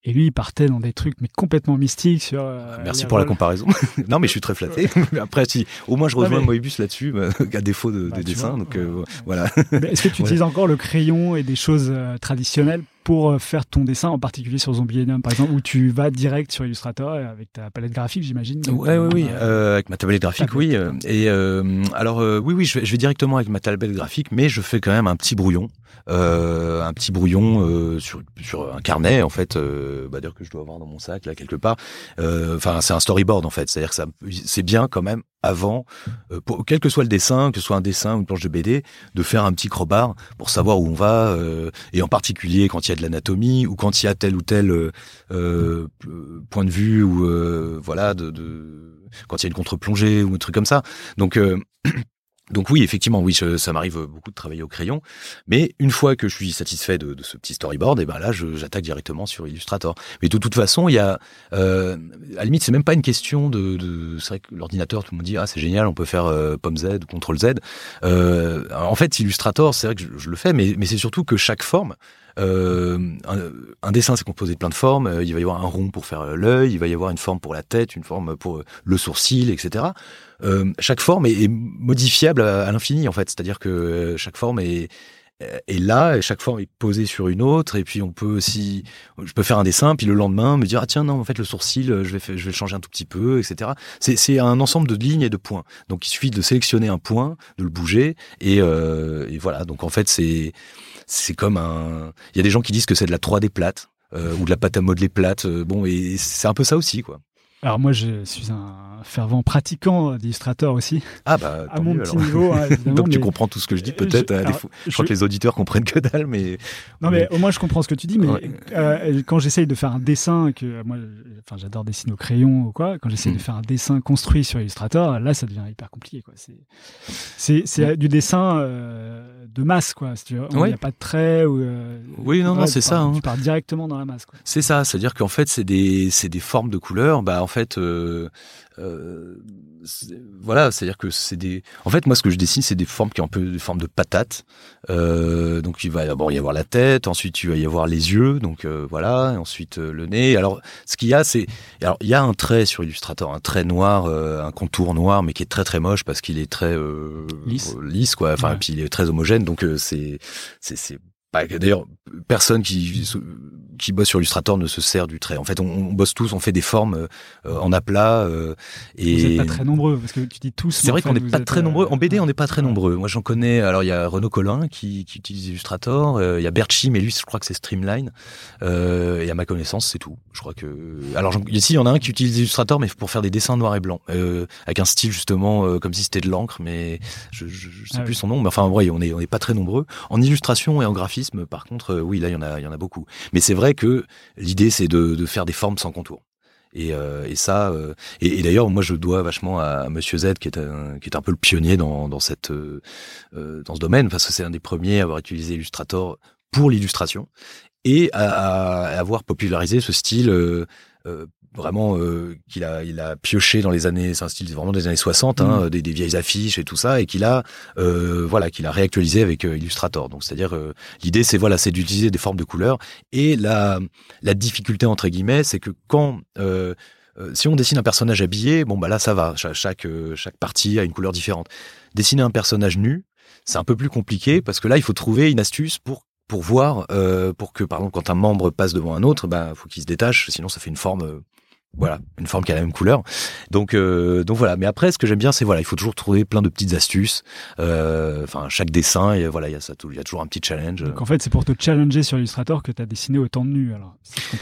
Et lui, il partait dans des trucs mais complètement mystiques sur. Euh, Merci pour la comparaison. non, mais je suis très flatté. Après, si au moins je rejoins mais... Moebius là-dessus, bah, à défaut de, bah. Vois, donc euh, voilà. Est-ce que tu utilises encore le crayon et des choses euh, traditionnelles pour faire ton dessin, en particulier sur Zombie par exemple, où tu vas direct sur Illustrator avec ta palette graphique, j'imagine. Ouais, oui, oui, euh, avec ma tablette graphique, oui. Et euh, alors, euh, oui, oui, je vais, je vais, directement avec ma tablette graphique, mais je fais quand même un petit brouillon, un petit brouillon sur, sur un carnet, en fait, bah, dire que je dois avoir dans mon sac là quelque part. Enfin, c'est un storyboard en fait, c'est-à-dire que ça, c'est bien quand même avant, euh, pour, quel que soit le dessin, que ce soit un dessin ou une planche de BD, de faire un petit crowbar pour savoir où on va, euh, et en particulier quand il y a de l'anatomie ou quand il y a tel ou tel euh, euh point de vue ou voilà, de, de, quand il y a une contre-plongée ou un truc comme ça. Donc donc oui, effectivement, oui, ça m'arrive beaucoup de travailler au crayon, mais une fois que je suis satisfait de, ce petit storyboard, et ben là, j'attaque directement sur Illustrator. Mais de toute façon, il y a, euh, à la limite, c'est même pas une question de, de c'est vrai que l'ordinateur, tout le monde dit ah c'est génial, on peut faire euh, pomme Z contrôle Z. Euh, en fait, Illustrator, c'est vrai que je, le fais, mais, mais c'est surtout que chaque forme euh, un, un, dessin, c'est composé de plein de formes. Il va y avoir un rond pour faire l'œil, il va y avoir une forme pour la tête, une forme pour le sourcil, etc. Euh, chaque forme est, modifiable à, l'infini, en fait. C'est-à-dire que chaque forme est, Et là, chaque forme est posée sur une autre, et puis on peut aussi, je peux faire un dessin, puis le lendemain me dire ah tiens non en fait le sourcil, je vais je vais le changer un tout petit peu, etc. C'est un ensemble de lignes et de points. Donc il suffit de sélectionner un point, de le bouger, et, euh, et voilà. Donc en fait c'est c'est comme un. Il y a des gens qui disent que c'est de la 3D plate. Euh, ou de la pâte à modeler plate. Euh, bon, et c'est un peu ça aussi, quoi. Alors moi, je suis un fervent pratiquant d'illustrateur aussi. Ah bah à mon petit niveau. Hein, Donc tu comprends tout ce que je dis peut-être. Je, crois que les auditeurs comprennent que dalle, mais non mais au moins je comprends ce que tu dis. Mais euh, quand j'essaye de faire un dessin, que moi, enfin j'adore dessiner au crayon ou quoi. Quand j'essaye de hmm. faire un dessin construit sur Illustrator, là ça devient hyper compliqué quoi. C'est c'est du dessin euh, de masse quoi. Il n'y a pas de trait ou. Euh, oui non non c'est ça. Hein. Tu pars directement dans la masse. C'est ça, c'est-à-dire qu'en fait c'est des des formes de couleurs. Bah en fait euh, voilà, c'est-à-dire que c'est des. En fait, moi, ce que je dessine, c'est des formes qui ont un peu des formes de patates. Euh, donc, il va d'abord y avoir la tête, ensuite il va y avoir les yeux, donc euh, voilà, et ensuite le nez. Alors, ce qu'il y a, c'est, alors il y a un trait sur Illustrator, un trait noir, un contour noir, mais qui est très très moche parce qu'il est très lisse. lisse, quoi. Enfin, puis il est très homogène, donc c'est c'est bah, D'ailleurs, personne qui qui bosse sur Illustrator ne se sert du trait. En fait, on, bosse tous, on fait des formes euh, en aplat. Euh, et vous n'êtes pas très nombreux parce que tu dis tous. C'est vrai qu'on n'est pas très nombreux. En BD, on n'est pas très nombreux. Moi, j'en connais. Alors, il y a Renaud Collin qui, qui utilise Illustrator. Euh, il y a Berchi, mais lui, je crois que c'est Streamline. et à ma connaissance, c'est tout. Je crois que. Alors, ici, il y en a un qui utilise Illustrator, mais pour faire des dessins noirs et blancs, avec un style justement comme si c'était de l'encre, mais je, je, sais ah plus son nom. Mais enfin, on est on n'est pas très nombreux. En illustration et en par contre, euh, oui, là, il y en a, y en a beaucoup. Mais c'est vrai que l'idée, c'est de, faire des formes sans contour. Et, euh, ça, euh, et, d'ailleurs, moi, je dois vachement à, Monsieur Z, qui est un, qui est un peu le pionnier dans, cette, dans ce domaine, parce que c'est un des premiers à avoir utilisé Illustrator pour l'illustration et à, avoir popularisé ce style vraiment euh, qu'il a il a pioché dans les années c'est un style vraiment des années 60 hein, mm. des, des, vieilles affiches et tout ça et qu'il a euh, voilà qu'il a réactualisé avec euh, Illustrator. Donc c'est-à-dire l'idée c'est voilà c'est d'utiliser des formes de couleurs. Et la la difficulté entre guillemets c'est que quand si on dessine un personnage habillé bon bah là ça va. Chaque chaque partie a une couleur différente. Dessiner un personnage nu c'est un peu plus compliqué parce que là il faut trouver une astuce pour pour voir, euh, pour que, par exemple, quand un membre passe devant un autre, ben, faut qu'il se détache, sinon ça fait une forme voilà, une forme qui a la même couleur. Donc, euh, donc voilà. Mais après, ce que j'aime bien, c'est voilà, il faut toujours trouver plein de petites astuces. Euh, enfin, chaque dessin, et voilà, il y a ça, il y a toujours un petit challenge. Donc en fait, c'est pour te challenger sur Illustrator que tu as dessiné autant de nus. Alors,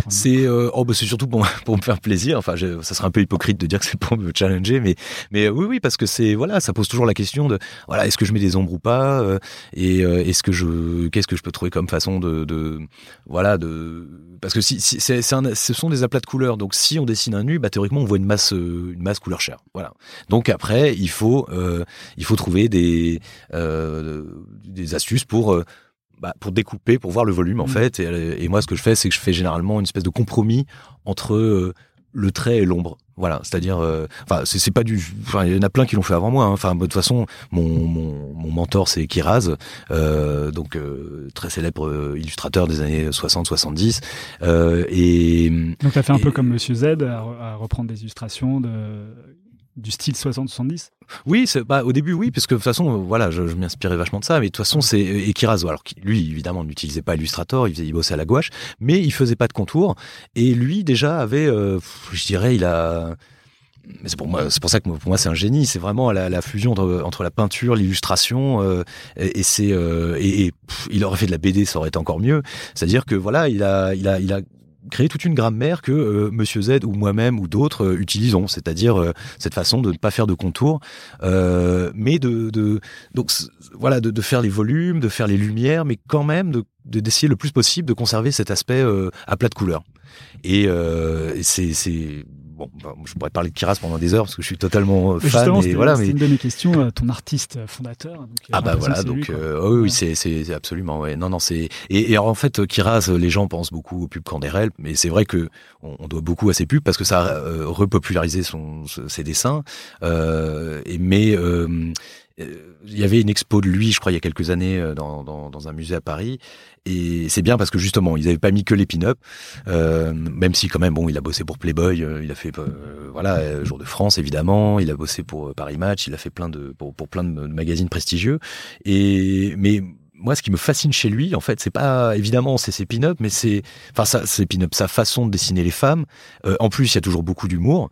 c'est euh, oh, bah, c'est surtout pour, pour me faire plaisir. Enfin, ça serait un peu hypocrite de dire que c'est pour me challenger, mais mais oui, oui, parce que c'est voilà, ça pose toujours la question de voilà, est-ce que je mets des ombres ou pas, et est-ce que je, qu'est-ce que je peux trouver comme façon de, de voilà, de parce que si, si c'est, ce sont des aplats de couleurs, donc si on dessine un nu, bah, théoriquement on voit une masse, euh, une masse couleur chair. Voilà. Donc après, il faut, euh, il faut trouver des, euh, des astuces pour bah, pour découper, pour voir le volume en mmh. fait. Et, et, moi, ce que je fais, c'est que je fais généralement une espèce de compromis entre le trait et l'ombre. Voilà, c'est-à-dire, euh, enfin, c'est pas du, enfin, il y en a plein qui l'ont fait avant moi. Hein. Enfin, de toute façon, mon, mon, mon mentor c'est Kiraz, euh, donc euh, très célèbre euh, illustrateur des années 60-70. et donc, tu as fait un peu comme Monsieur Z à, à reprendre des illustrations de du style 60-70 Oui, c'est, bah, au début, oui, parce que de toute façon, voilà, je, m'inspirais vachement de ça, mais de toute façon, c'est Ekiraz, alors lui, évidemment, n'utilisait pas Illustrator, il, faisait, il bossait à la gouache, mais il faisait pas de contour, et lui, déjà, avait, euh, je dirais, il a... C'est pour moi, c'est pour ça que pour moi c'est un génie. C'est vraiment la, fusion entre, la peinture, l'illustration, euh, et, c'est euh, et, il aurait fait de la BD, ça aurait été encore mieux. C'est-à-dire que voilà, il a il a il a créer toute une grammaire que euh, Monsieur Z ou moi-même ou d'autres euh, utilisons, c'est-à-dire euh, cette façon de ne pas faire de contours, mais de, de donc voilà de, faire les volumes, de faire les lumières, mais quand même de d'essayer le plus possible de conserver cet aspect à plat de couleur. Et c'est bon, bah, je pourrais parler de Kiras pendant des heures parce que je suis totalement euh, fan. Et voilà, mais une de mes questions, euh, ton artiste fondateur. Donc, ah bah voilà, donc euh, oh oui, c'est c'est absolument ouais. Non non c'est et, et en fait Kiras, les gens pensent beaucoup aux pubs Canderel, mais c'est vrai que on, doit beaucoup à ces pubs parce que ça a repopularisé son ses dessins. et mais il y avait une expo de lui, je crois, il y a quelques années dans, dans, dans un musée à Paris, et c'est bien parce que justement, ils n'avaient pas mis que les pin-up, euh, même si quand même, bon, il a bossé pour Playboy, euh, il a fait, euh, voilà, Jour de France évidemment, il a bossé pour Paris Match, il a fait plein de pour, plein de magazines prestigieux. Et mais moi, ce qui me fascine chez lui, en fait, c'est pas évidemment c'est ses pin-up, mais c'est enfin ça, c'est pin-up, sa façon de dessiner les femmes. Euh, en plus, il y a toujours beaucoup d'humour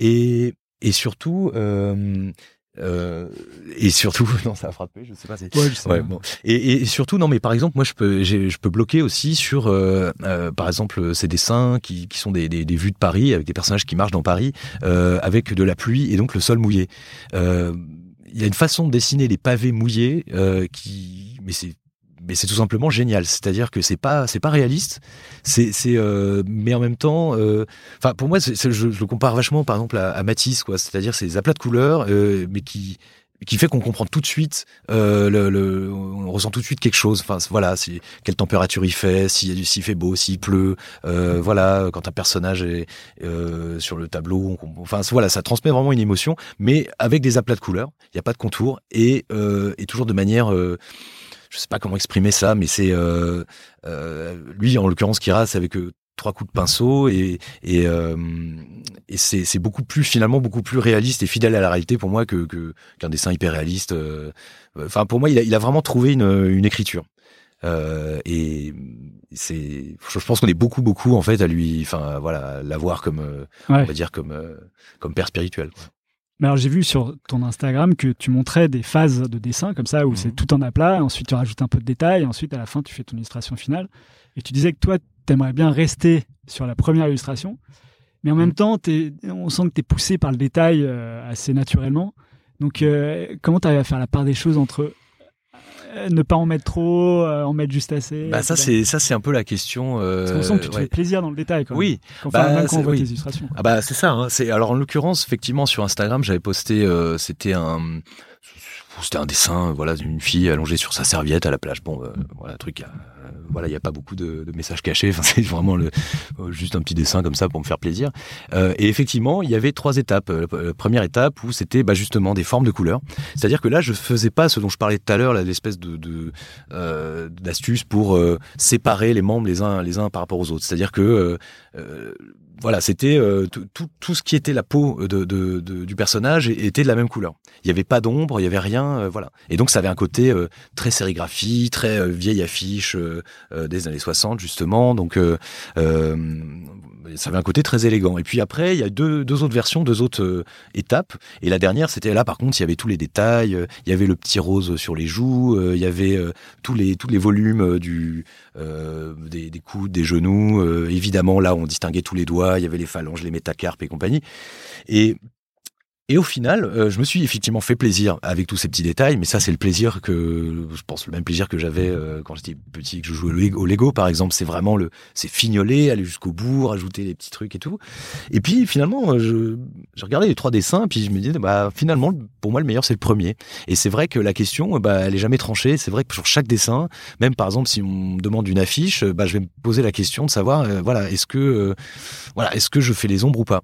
et et surtout. Euh, euh, et surtout, non, ça a frappé, je sais pas. Ouais, je sais Ouais, pas. bon. et, et surtout, non, mais par exemple, moi, je peux, je peux bloquer aussi sur, euh, euh, par exemple, ces dessins qui, qui sont des, des, des vues de Paris avec des personnages qui marchent dans Paris avec de la pluie et donc le sol mouillé. Il y a une façon de dessiner les pavés mouillés qui, mais c'est mais c'est tout simplement génial. C'est-à-dire que c'est pas c'est pas réaliste. C'est euh, mais en même temps, euh, enfin pour moi, je, le compare vachement par exemple à, à Matisse quoi. C'est-à-dire ces aplats de couleurs, euh, mais qui qui fait qu'on comprend tout de suite, euh, le, le- on ressent tout de suite quelque chose. Enfin voilà, quelle température il fait, s'il fait beau, s'il pleut, euh, voilà, quand un personnage est sur le tableau, enfin voilà, ça transmet vraiment une émotion, mais avec des aplats de couleurs. Il n'y a pas de contour et et toujours de manière je sais pas comment exprimer ça, mais c'est euh, euh, lui en l'occurrence Kira, c'est avec euh, trois coups de pinceau et et, euh, et c'est beaucoup plus finalement beaucoup plus réaliste et fidèle à la réalité pour moi que qu'un dessin hyper réaliste. euh. Enfin pour moi il a, il a vraiment trouvé une, une écriture. Euh, et c'est, je pense qu'on est beaucoup, beaucoup en fait à lui, enfin voilà, l'avoir comme, Ouais. on va dire comme, comme père spirituel. quoi. Mais alors j'ai vu sur ton Instagram que tu montrais des phases de dessin comme ça où Mhm. c'est tout en aplat, ensuite tu rajoutes un peu de détails, ensuite à la fin tu fais ton illustration finale. Et tu disais que toi t'aimerais bien rester sur la première illustration, mais en même Mhm. temps on sent que tu es poussé par le détail euh, assez naturellement. Donc euh, comment tu arrives à faire la part des choses entre ne pas en mettre trop, euh, en mettre juste assez Bah ça c'est, ça c'est un peu la question. Parce Euh, sent que tu te ouais. fais plaisir dans le détail. Quand. Oui, Quand, bah, enfin, même quand on voit oui. tes illustrations. Ah bah c'est ça. Hein. C'est alors en l'occurrence effectivement sur Instagram j'avais posté euh, c'était un c'était un dessin voilà d'une fille allongée sur sa serviette à la plage. Bon euh, voilà truc. euh, voilà il y a pas beaucoup de, messages cachés. C'est vraiment euh, juste un petit dessin comme ça pour me faire plaisir. Euh, et effectivement il y avait trois étapes. Euh, La première étape où c'était bah, justement des formes de couleurs. C'est-à-dire que là je faisais pas ce dont je parlais tout à l'heure l'espèce de, euh, d'astuce pour euh, séparer les membres les uns les uns par rapport aux autres. C'est-à-dire que euh, euh, voilà, c'était euh, tout, tout, ce qui était la peau de, du personnage était de la même couleur. Il n'y avait pas d'ombre, il y avait rien, euh, voilà. Et donc ça avait un côté euh, très sérigraphie, très euh, vieille affiche des années 60 justement. Donc ça avait un côté très élégant. Et puis après, il y a deux, autres versions, deux autres étapes. Et la dernière, c'était là par contre, il y avait tous les détails. Il y avait le petit rose sur les joues. Il y avait tous les tous les volumes du des, des coudes, des genoux. évidemment, là, on distinguait tous les doigts. Il y avait les phalanges, les métacarpes et compagnie. Et et au final, euh, je me suis effectivement fait plaisir avec tous ces petits détails, mais ça c'est le plaisir que je pense le même plaisir que j'avais euh, quand j'étais petit, que je jouais au Lego, par exemple. C'est vraiment le, c'est fignoler, aller jusqu'au bout, rajouter les petits trucs et tout. Et puis finalement, euh, je, je regardais les trois dessins, puis je me disais, bah finalement, pour moi le meilleur c'est le premier. Et c'est vrai que la question, bah elle est jamais tranchée. C'est vrai que sur chaque dessin, même par exemple si on me demande une affiche, bah je vais me poser la question de savoir, euh, voilà, est-ce que, euh, voilà, est-ce que je fais les ombres ou pas?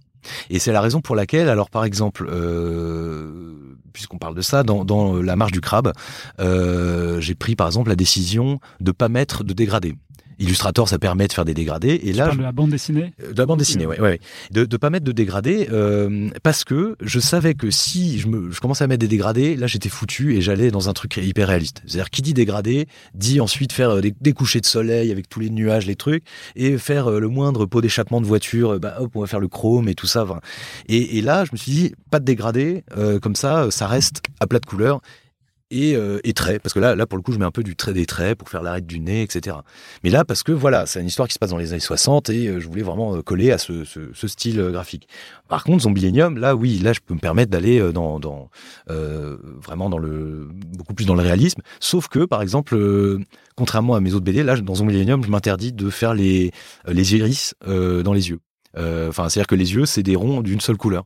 Et c'est la raison pour laquelle, alors par exemple, euh, puisqu'on parle de ça, dans, dans la marche du crabe, euh, j'ai pris par exemple la décision de pas mettre de dégradé. Illustrator, ça permet de faire des dégradés, et Tu là, parles je- de la bande dessinée? de la bande dessinée, ouais, ouais, ouais. De, de pas mettre de dégradés, euh, parce que je savais que si je, me, je commençais à mettre des dégradés, là j'étais foutu et j'allais dans un truc hyper réaliste. C'est-à-dire qui dit dégradé, dit ensuite faire euh, des, des couchers de soleil avec tous les nuages, les trucs, et faire euh, le moindre pot d'échappement de voiture, euh, bah hop, on va faire le chrome et tout ça. enfin. Et, et là, je me suis dit, pas de dégradé, euh, comme ça, ça reste à plat de couleur. Et, euh, et traits, parce que là, là pour le coup, je mets un peu du trait des traits pour faire l'arête du nez, etc. Mais là, parce que voilà, c'est une histoire qui se passe dans les années 60 et euh, je voulais vraiment euh, coller à ce, ce, ce style euh, graphique. Par contre, Zombielenium, là, oui, là, je peux me permettre d'aller dans, dans euh, vraiment dans le beaucoup plus dans le réalisme. Sauf que, par exemple, euh, contrairement à mes autres BD, là, dans Zombielenium, je m'interdis de faire les les iris dans les yeux. Enfin, c'est-à-dire que les yeux, c'est des ronds d'une seule couleur.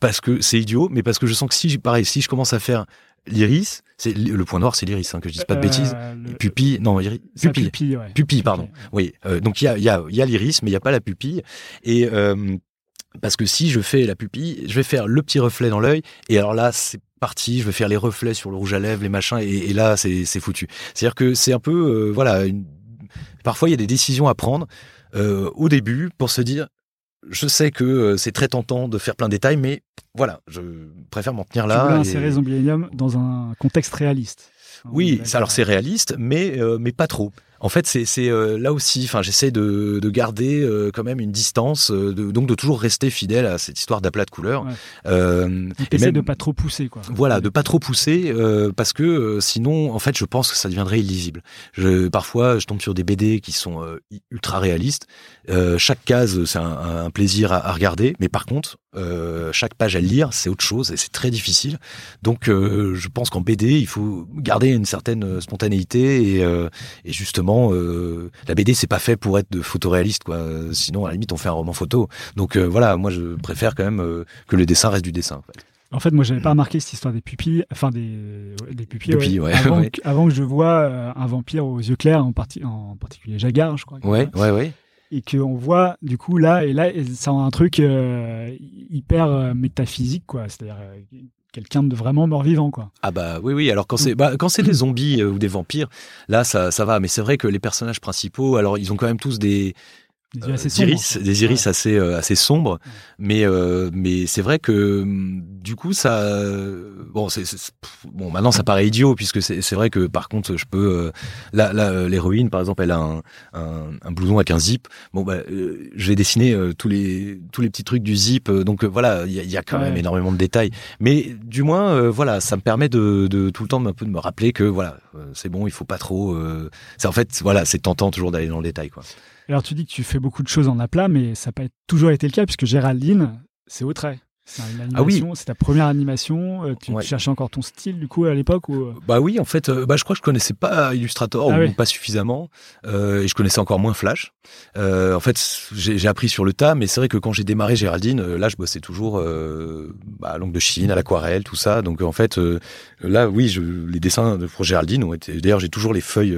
Parce que c'est idiot, mais parce que je sens que si, pareil, si je commence à faire l'iris, c'est le point noir, c'est l'iris, hein, que je dise pas de bêtises. Euh, le- Pupille, non, iris, pupille. pupille, ouais. Pupille, pardon. Oui, euh, donc il y a, y a, y a l'iris, mais il n'y a pas la pupille. Et euh, parce que si je fais la pupille, je vais faire le petit reflet dans l'œil, et alors là, c'est parti, je vais faire les reflets sur le rouge à lèvres, les machins, et, et là, c'est c'est foutu. C'est-à-dire que c'est un peu, euh, voilà, une- parfois il y a des décisions à prendre euh, au début pour se dire, je sais que euh, c'est très tentant de faire plein de détails, mais voilà, je préfère m'en tenir Tu là. voulais et- insérer Zombielenium dans un contexte réaliste. Oui, ça, alors c'est réaliste, mais euh, mais pas trop. En fait, c'est euh, là aussi. Enfin, j'essaie de, de garder euh, quand même une distance, euh, de, donc de toujours rester fidèle à cette histoire d'aplat de couleurs. Ouais. Euh, et même- de pas trop pousser, quoi. Voilà, de pas trop pousser euh, parce que euh, sinon, en fait, je pense que ça deviendrait illisible. Je, parfois, je tombe sur des BD qui sont euh, ultra réalistes. Euh, chaque case, c'est un, un plaisir à, à regarder, mais par contre, euh, chaque page à lire, c'est autre chose et c'est très difficile. Donc, euh, je pense qu'en BD, il faut garder une certaine spontanéité et, euh, et justement, euh, la BD, c'est pas fait pour être de photoréaliste, quoi. Sinon, à la limite, on fait un roman photo. Donc, euh, voilà, moi, je préfère quand même euh, que le dessin reste du dessin. En fait. En fait, moi, j'avais pas remarqué cette histoire des pupilles, enfin des, ouais, des pupilles, Pupilles, ouais, avant. Que, avant que je vois un vampire aux yeux clairs, en, parti, en particulier Jagar, je crois. Ouais, ouais, ouais. Et qu'on voit, du coup, là, et là, ça a un truc hyper métaphysique, quoi. C'est-à-dire quelqu'un de vraiment mort-vivant, quoi. Ah bah oui oui alors quand c'est bah, des zombies euh, ou des vampires là ça ça va mais c'est vrai que les personnages principaux alors ils ont quand même tous des Des yeux euh, assez sombres. iris des iris assez euh, assez sombres. Mais euh, mais c'est vrai que hum, du coup ça euh, bon c'est bon maintenant ça paraît idiot puisque c'est c'est vrai que par contre je peux euh, là là l'héroïne par exemple elle a un, un, un blouson avec un zip. Bon bah euh, je vais dessiner euh, tous les tous les petits trucs du zip donc voilà il y y a quand Ouais. même énormément de détails. Mais du moins euh, voilà ça me permet de, de tout le temps un peu de me rappeler que voilà euh, c'est bon il faut pas trop euh, c'est en fait voilà c'est tentant toujours d'aller dans le détail quoi Alors, tu dis que tu fais beaucoup de choses en aplat, mais ça n'a pas toujours été le cas, puisque Géraldine, c'est au trait. Ah oui. c'est ta première animation. euh, Tu, cherchais encore ton style, du coup, à l'époque ou... euh, Bah oui, en fait, euh, bah je crois que je connaissais pas Illustrator Ah ou oui. pas suffisamment, euh, et je connaissais encore moins Flash. Euh, en fait, j'ai appris sur le tas, mais c'est vrai que quand j'ai démarré Géraldine, là, je bossais toujours bah, à l'encre de Chine, à l'aquarelle, tout ça. Donc en fait, là, oui, je, les dessins de pour Géraldine ont été. D'ailleurs, j'ai toujours les feuilles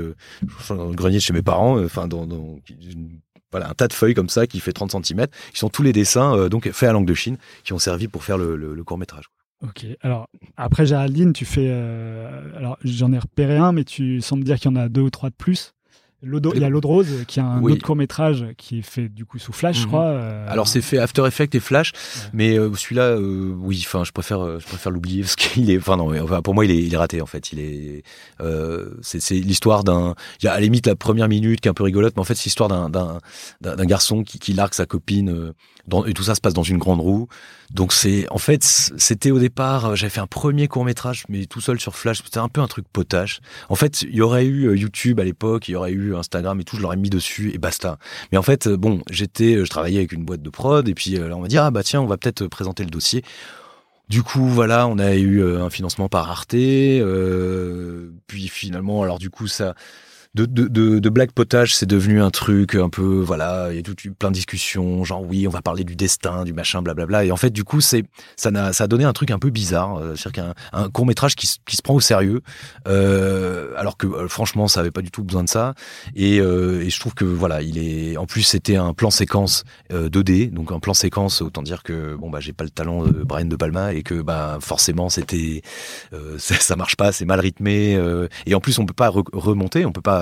dans le grenier de chez mes parents, enfin dans, dans une- voilà un tas de feuilles comme ça qui fait 30 cm. Qui sont tous les dessins euh, donc faits à l'encre de Chine, qui ont servi pour faire le court métrage. Ok. Alors, après Géraldine, tu fais... euh, Alors, j'en ai repéré un, mais tu sembles dire qu'il y en a deux ou trois de plus. Il y a l'eau de rose qui a un Oui. autre court métrage qui est fait du coup sous Flash, je Mhm. crois. euh, Alors c'est fait After Effects et Flash, Ouais. mais euh, celui-là, euh, oui, enfin, je préfère, euh, je préfère l'oublier parce qu'il est, enfin non, mais, enfin, pour moi, il est, il est raté en fait. Il est, euh, c'est, l'histoire d'un, il y a à la limite la première minute qui est un peu rigolote, mais en fait, c'est l'histoire d'un, d'un, d'un, garçon qui, qui largue sa copine, euh, dans, et tout ça se passe dans une grande roue. Donc c'est, en fait, c'était au départ, j'avais fait un premier court métrage, mais tout seul sur Flash, c'était un peu un truc potache. En fait, il y aurait eu YouTube à l'époque, il y aurait eu Instagram et tout, je l'aurais mis dessus et basta. Mais en fait, euh, bon, j'étais, euh, je travaillais avec une boîte de prod et puis euh, on m'a dit ah bah tiens, on va peut-être présenter le dossier. Du coup, voilà, on a eu euh, un financement par Arte, euh, puis finalement, alors du coup ça. De, de, de, potage, c'est devenu un truc un peu, voilà, il y a tout, plein de discussions, genre oui, on va parler du destin, du machin, blablabla. Et en fait, du coup, c'est, ça, n'a, ça a donné un truc un peu bizarre, euh, c'est-à-dire qu'un un court métrage qui, qui se prend au sérieux, euh, alors que euh, franchement, ça avait pas du tout besoin de ça. Et, euh, et je trouve que voilà, il est, en plus, c'était un plan séquence euh, 2D, donc un plan séquence, autant dire que bon bah j'ai pas le talent de Brian de Palma et que bah forcément c'était, ça, ça marche pas, c'est mal rythmé, et en plus on peut pas re- remonter, on peut pas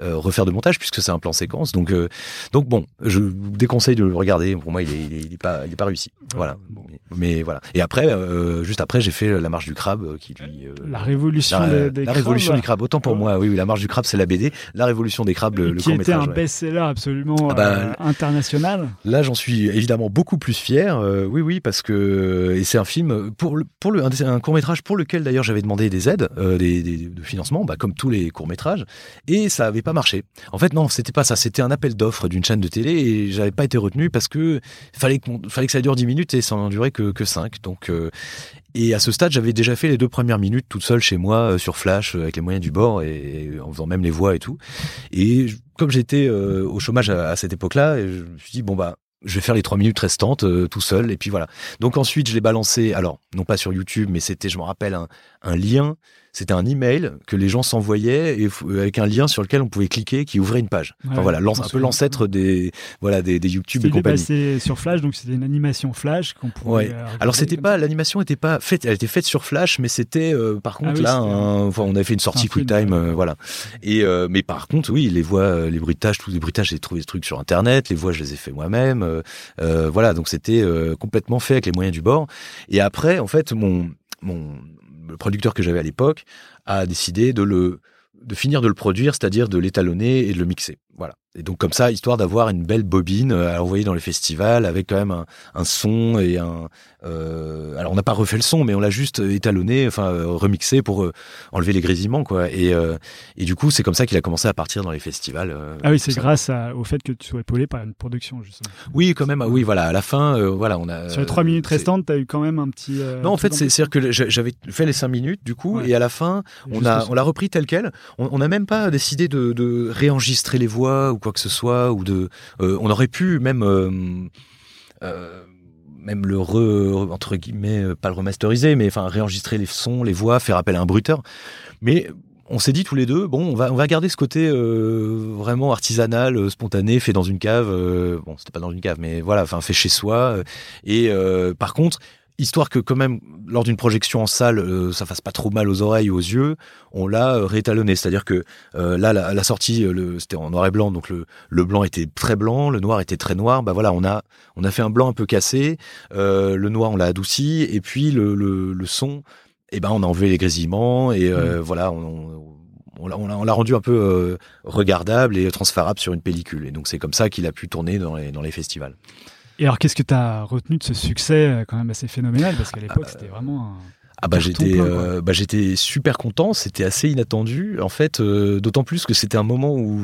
refaire de montage puisque c'est un plan séquence, donc euh, donc bon, je vous déconseille de le regarder. Pour moi, il est, il est, il est pas, il est pas réussi. Voilà. Mais, mais voilà. Et après, euh, juste après, j'ai fait la marche du crabe euh, qui lui. euh, La révolution la, des, la révolution crabes, du crabe. Autant pour moi, oui, oui, la marche du crabe, c'est la BD. La révolution des crabes, le, qui court était un métrage. best-seller absolument Ah bah, euh, international. Là, j'en suis évidemment beaucoup plus fier. euh, oui, oui, parce que et c'est un film pour le, pour le un, court métrage pour lequel d'ailleurs j'avais demandé des aides, euh, des, des- de financement, bah, comme tous les courts métrages, et ça avait pas marché. En fait, non, c'était pas ça. C'était un appel d'offres d'une chaîne de télé et j'avais pas été retenu parce que fallait que fallait que ça dure 10 minutes et ça n'en durait que que 5. Donc euh, et à ce stade, j'avais déjà fait les deux premières minutes toute seule chez moi euh, sur Flash euh, avec les moyens du bord et, en faisant même les voix et tout. Et comme j'étais au chômage à, cette époque-là, je me suis dit bon bah je vais faire les trois minutes restantes tout seul et puis voilà. Donc ensuite je l'ai balancé, alors non pas sur YouTube, mais c'était je me rappelle un lien, c'était un email que les gens s'envoyaient et f- avec un lien sur lequel on pouvait cliquer qui ouvrait une page. Enfin Ouais, voilà, je m'en un peu l'ancêtre des voilà des, des YouTube et C'était compagnie. passé sur Flash, donc c'était une animation Flash qu'on pouvait. Ouais. euh, Alors c'était pas l'animation était pas faite, elle était faite sur Flash, mais c'était euh, par contre Ah oui, là, c'était un- enfin, on avait fait une sortie un film, ouais. euh, voilà. Et euh, mais par contre, oui, les voix, euh, les bruitages, tous les bruitages, j'ai trouvé des trucs sur Internet, les voix, je les ai fait moi-même, euh, euh, voilà. Donc c'était euh, complètement fait avec les moyens du bord. Et après, en fait, mon mon le producteur que j'avais à l'époque a décidé de finir de le produire, c'est-à-dire de l'étalonner et de le mixer. Voilà. Et donc comme ça, histoire d'avoir une belle bobine euh, à envoyer dans les festivals avec quand même un, un son et un. Euh, alors on n'a pas refait le son, mais on l'a juste étalonné, enfin euh, remixé pour euh, enlever les grésillements, quoi. Et, euh, et du coup, c'est comme ça qu'il a commencé à partir dans les festivals. ah oui, c'est grâce à- au fait que tu sois épaulé par une production justement. Oui, quand même. ah Oui, voilà. À la fin, voilà, on a. Sur les trois minutes restantes, t'as eu quand même un petit. euh, Non, en fait, c'est- c'est-à-dire que j'a- j'avais fait les cinq minutes, du coup, Ouais. et à la fin, on Juste a, on l'a repris tel quel. On on n'a même pas décidé de, de réenregistrer les voix ou quoi que ce soit, ou de. euh, on aurait pu même. euh, euh, même le re, entre guillemets, pas le remasteriser, mais enfin réenregistrer les sons, les voix, faire appel à un bruiteur. Mais on s'est dit tous les deux, bon, on va, on va garder ce côté vraiment artisanal, spontané, fait dans une cave. bon, c'était pas dans une cave, mais voilà, enfin fait chez soi. et par contre, histoire que quand même lors d'une projection en salle euh, ça fasse pas trop mal aux oreilles ou aux yeux on l'a euh, réétalonné. C'est à dire que euh, là la, la sortie euh, le- c'était en noir et blanc donc le, le blanc était très blanc le noir était très noir. Bah voilà on a on a fait un blanc un peu cassé euh, le noir on l'a adouci et puis le, le, le son eh ben on a enlevé les grésillements et euh, voilà on, on l'a- on l'a on l'a rendu un peu euh, regardable et transférable sur une pellicule. Et donc c'est comme ça qu'il a pu tourner dans les, dans les festivals Et alors, qu'est-ce que tu as retenu de ce succès euh, quand même assez phénoménal? Parce qu'à l'époque, c'était vraiment. un- Ah bah j'étais euh, bah j'étais super content, c'était assez inattendu en fait, euh, d'autant plus que c'était un moment où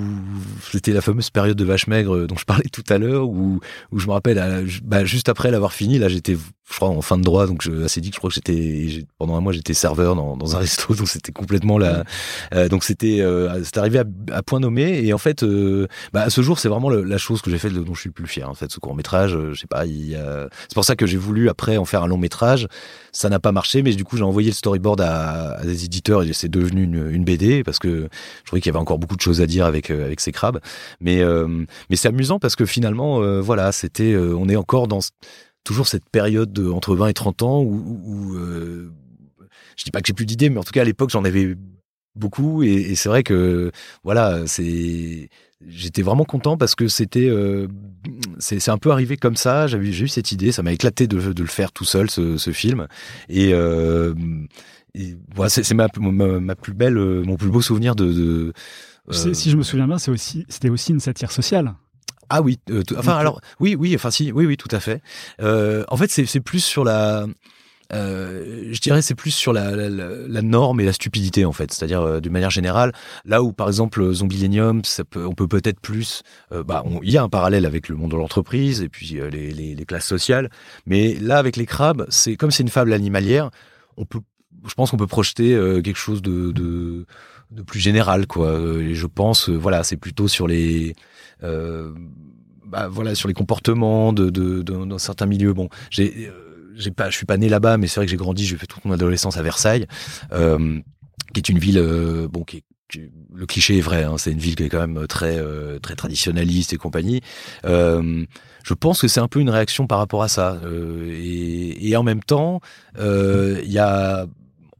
c'était la fameuse période de vache maigre dont je parlais tout à l'heure où où je me rappelle à- bah, juste après l'avoir fini là j'étais je crois en fin de droit donc je assez dit je crois que j'étais pendant un mois j'étais serveur dans, dans un resto donc c'était complètement la euh, donc c'était euh, c'est arrivé à, à point nommé et en fait euh, bah, à ce jour c'est vraiment le- la chose que j'ai fait dont je suis le plus fier en fait ce court métrage je sais pas c'est pour ça que j'ai voulu après en faire un long métrage ça n'a pas marché, mais du coup j'ai envoyé le storyboard à, à des éditeurs et c'est devenu une, une BD parce que je trouvais qu'il y avait encore beaucoup de choses à dire avec euh, avec ces crabes. Mais euh, mais c'est amusant parce que finalement euh, voilà c'était euh, on est encore dans toujours cette période de, entre 20 et 30 ans où, euh, je dis pas que j'ai plus d'idées, mais en tout cas à l'époque j'en avais beaucoup. Et, et c'est vrai que voilà c'est j'étais vraiment content parce que c'était euh, c'est un peu arrivé comme ça. J'avais j'ai eu cette idée. Ça m'a éclaté de, de le faire tout seul ce, ce film. Et, euh, et voilà c'est ma, ma, ma plus belle mon plus beau souvenir de, euh, Si je me souviens bien, c'est aussi, c'était aussi une satire sociale. Ah oui, euh, tout- enfin Donc, alors oui, oui, enfin si, oui, oui, tout à fait. Euh, en fait, c'est c'est plus sur la, euh, je dirais, c'est plus sur la, la, la- norme et la stupidité en fait. C'est-à-dire euh, d'une manière générale, là où par exemple Zombilenium, ça peut, on peut peut-être plus, euh, bah, il y a un parallèle avec le monde de l'entreprise et puis euh, les, les, les classes sociales, mais là avec les crabes, c'est comme c'est une fable animalière, on peut, je pense qu'on peut projeter euh, quelque chose de, de de plus général quoi. Euh, Et je pense, euh, voilà, c'est plutôt sur les euh, bah, voilà sur les comportements de, de, de- dans certains milieux. Bon, j'ai euh, j'ai pas, je suis pas né là-bas, mais c'est vrai que j'ai grandi, j'ai fait toute mon adolescence à Versailles, euh, qui est une ville euh, bon qui est le cliché est vrai, hein, c'est une ville qui est quand même très euh, très traditionnaliste et compagnie. Euh, je pense que c'est un peu une réaction par rapport à ça, Euh, et, et en même temps, euh, il y a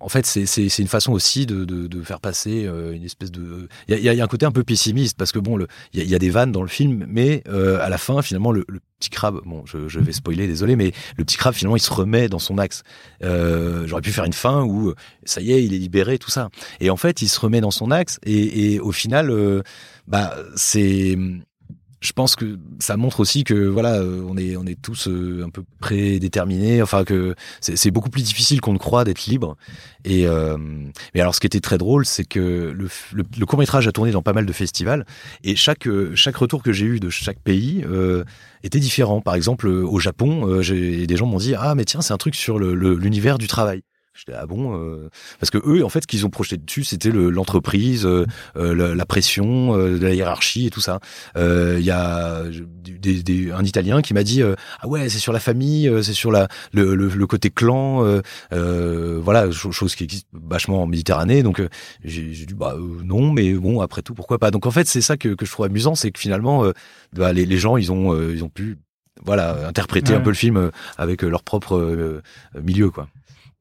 en fait, c'est une façon aussi de, de, de faire passer euh, une espèce de. Il y a, y a- un côté un peu pessimiste parce que bon, il y a, des vannes dans le film, mais euh, à la fin, finalement, le, le petit crabe. Bon, je, je vais spoiler, désolé, mais le petit crabe finalement, il se remet dans son axe. Euh, J'aurais pu faire une fin où ça y est, il est libéré, tout ça. Et en fait, il se remet dans son axe et, et au final, euh, bah c'est je pense que ça montre aussi que voilà, euh, on est on est tous euh, un peu prédéterminés. Enfin que c'est beaucoup plus difficile qu'on ne croit d'être libre. Et euh, mais alors, ce qui était très drôle, c'est que le, le, le court métrage a tourné dans pas mal de festivals et chaque euh, chaque retour que j'ai eu de chaque pays euh, était différent. Par exemple, au Japon, des gens m'ont dit ah mais tiens c'est un truc sur l'univers du travail. J'étais ah bon euh, parce que eux en fait ce qu'ils ont projeté dessus c'était le- l'entreprise euh, euh, la, la pression euh, la hiérarchie et tout ça. Euh, il y a des, des- un italien qui m'a dit euh, ah ouais c'est sur la famille euh, c'est sur la le, le, le côté clan euh, euh, voilà cho- chose qui existe vachement en Méditerranée. Donc euh, j'ai dit bah euh, non mais bon après tout pourquoi pas. Donc en fait c'est ça que, que je trouve amusant c'est que finalement euh, bah, les, les gens ils ont euh, ils ont pu voilà interpréter Ouais. un peu le film euh, avec euh, leur propre euh, milieu quoi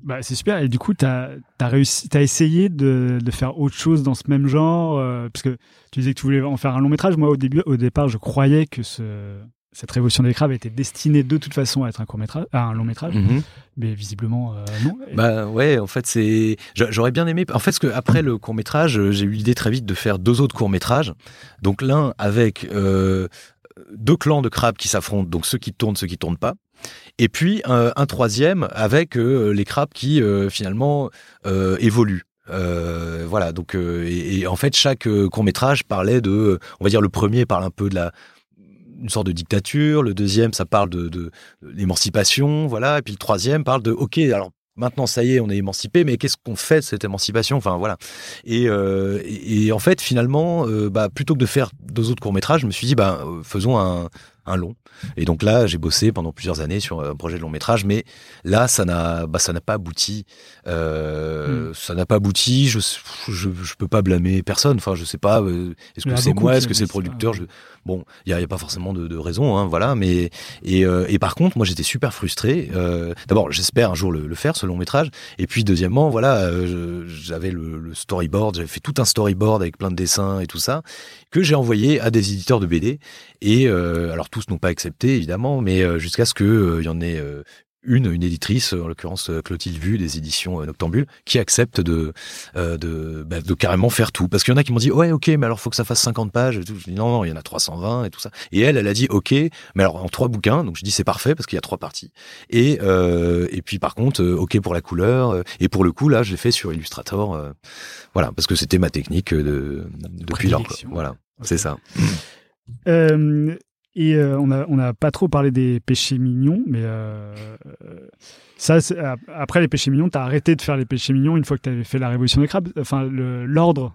Bah, c'est super. Et du coup, tu as, réussi, t'as essayé de, de faire autre chose dans ce même genre, euh, parce que tu disais que tu voulais en faire un long métrage. Moi, au début, au départ, je croyais que ce, cette révolution des crabes était destinée de toute façon à être un court métrage, à un long métrage, Mhm. mais visiblement euh, non. Bah ouais, en fait c'est, j'a- j'aurais bien aimé. En fait, parce que après le court métrage, j'ai eu l'idée très vite de faire deux autres courts métrages. Donc l'un avec euh, deux clans de crabes qui s'affrontent, donc ceux qui tournent, ceux qui tournent pas. Et puis un troisième avec euh, les crabes qui euh, finalement euh, évoluent. Voilà, donc et, en fait chaque court métrage parlait de, on va dire le premier parle un peu de la une sorte de dictature, le deuxième ça parle de, l'émancipation, voilà, et puis le troisième parle de ok alors maintenant ça y est on est émancipé mais qu'est-ce qu'on fait de cette émancipation? Enfin voilà. Et, en fait finalement bah, plutôt que de faire deux autres courts métrages je me suis dit bah faisons un long et donc là j'ai bossé pendant plusieurs années sur un projet de long métrage mais là ça n'a bah, ça n'a pas abouti. Euh, ça n'a pas abouti. Je, je je peux pas blâmer personne. Enfin je sais pas euh, est-ce que c'est moi est-ce que c'est le producteur ouais. je, bon il y a, pas forcément de, de raison hein, voilà mais et, euh, et par contre moi j'étais super frustré euh, d'abord j'espère un jour le, faire ce long métrage et puis deuxièmement voilà euh, j'avais le, storyboard j'avais fait tout un storyboard avec plein de dessins et tout ça que j'ai envoyé à des éditeurs de BD et alors tous n'ont pas accepté évidemment mais jusqu'à ce que il y en ait une, une éditrice, en l'occurrence euh, Clotilde Vu des éditions euh, Noctambule, qui accepte de, euh, de, bah, de carrément faire tout. Parce qu'il y en a qui m'ont dit, ouais, ok, mais alors faut que ça fasse 50 pages et tout. Je dis, non, non, il y en a 320 et tout ça. Et elle, elle a dit, ok, mais alors en trois bouquins. Donc je dis, c'est parfait parce qu'il y a trois parties. Et, euh, et puis par contre, ok pour la couleur. et pour le coup, là, je l'ai fait sur Illustrator. euh, voilà, parce que c'était ma technique euh, de, depuis lors. Voilà, c'est ça. Euh, et euh, on a on n'a pas trop parlé des péchés mignons, mais euh, ça, après les péchés mignons, t'as arrêté de faire les péchés mignons une fois que t'avais fait la révolution des crabes. Enfin, l'ordre,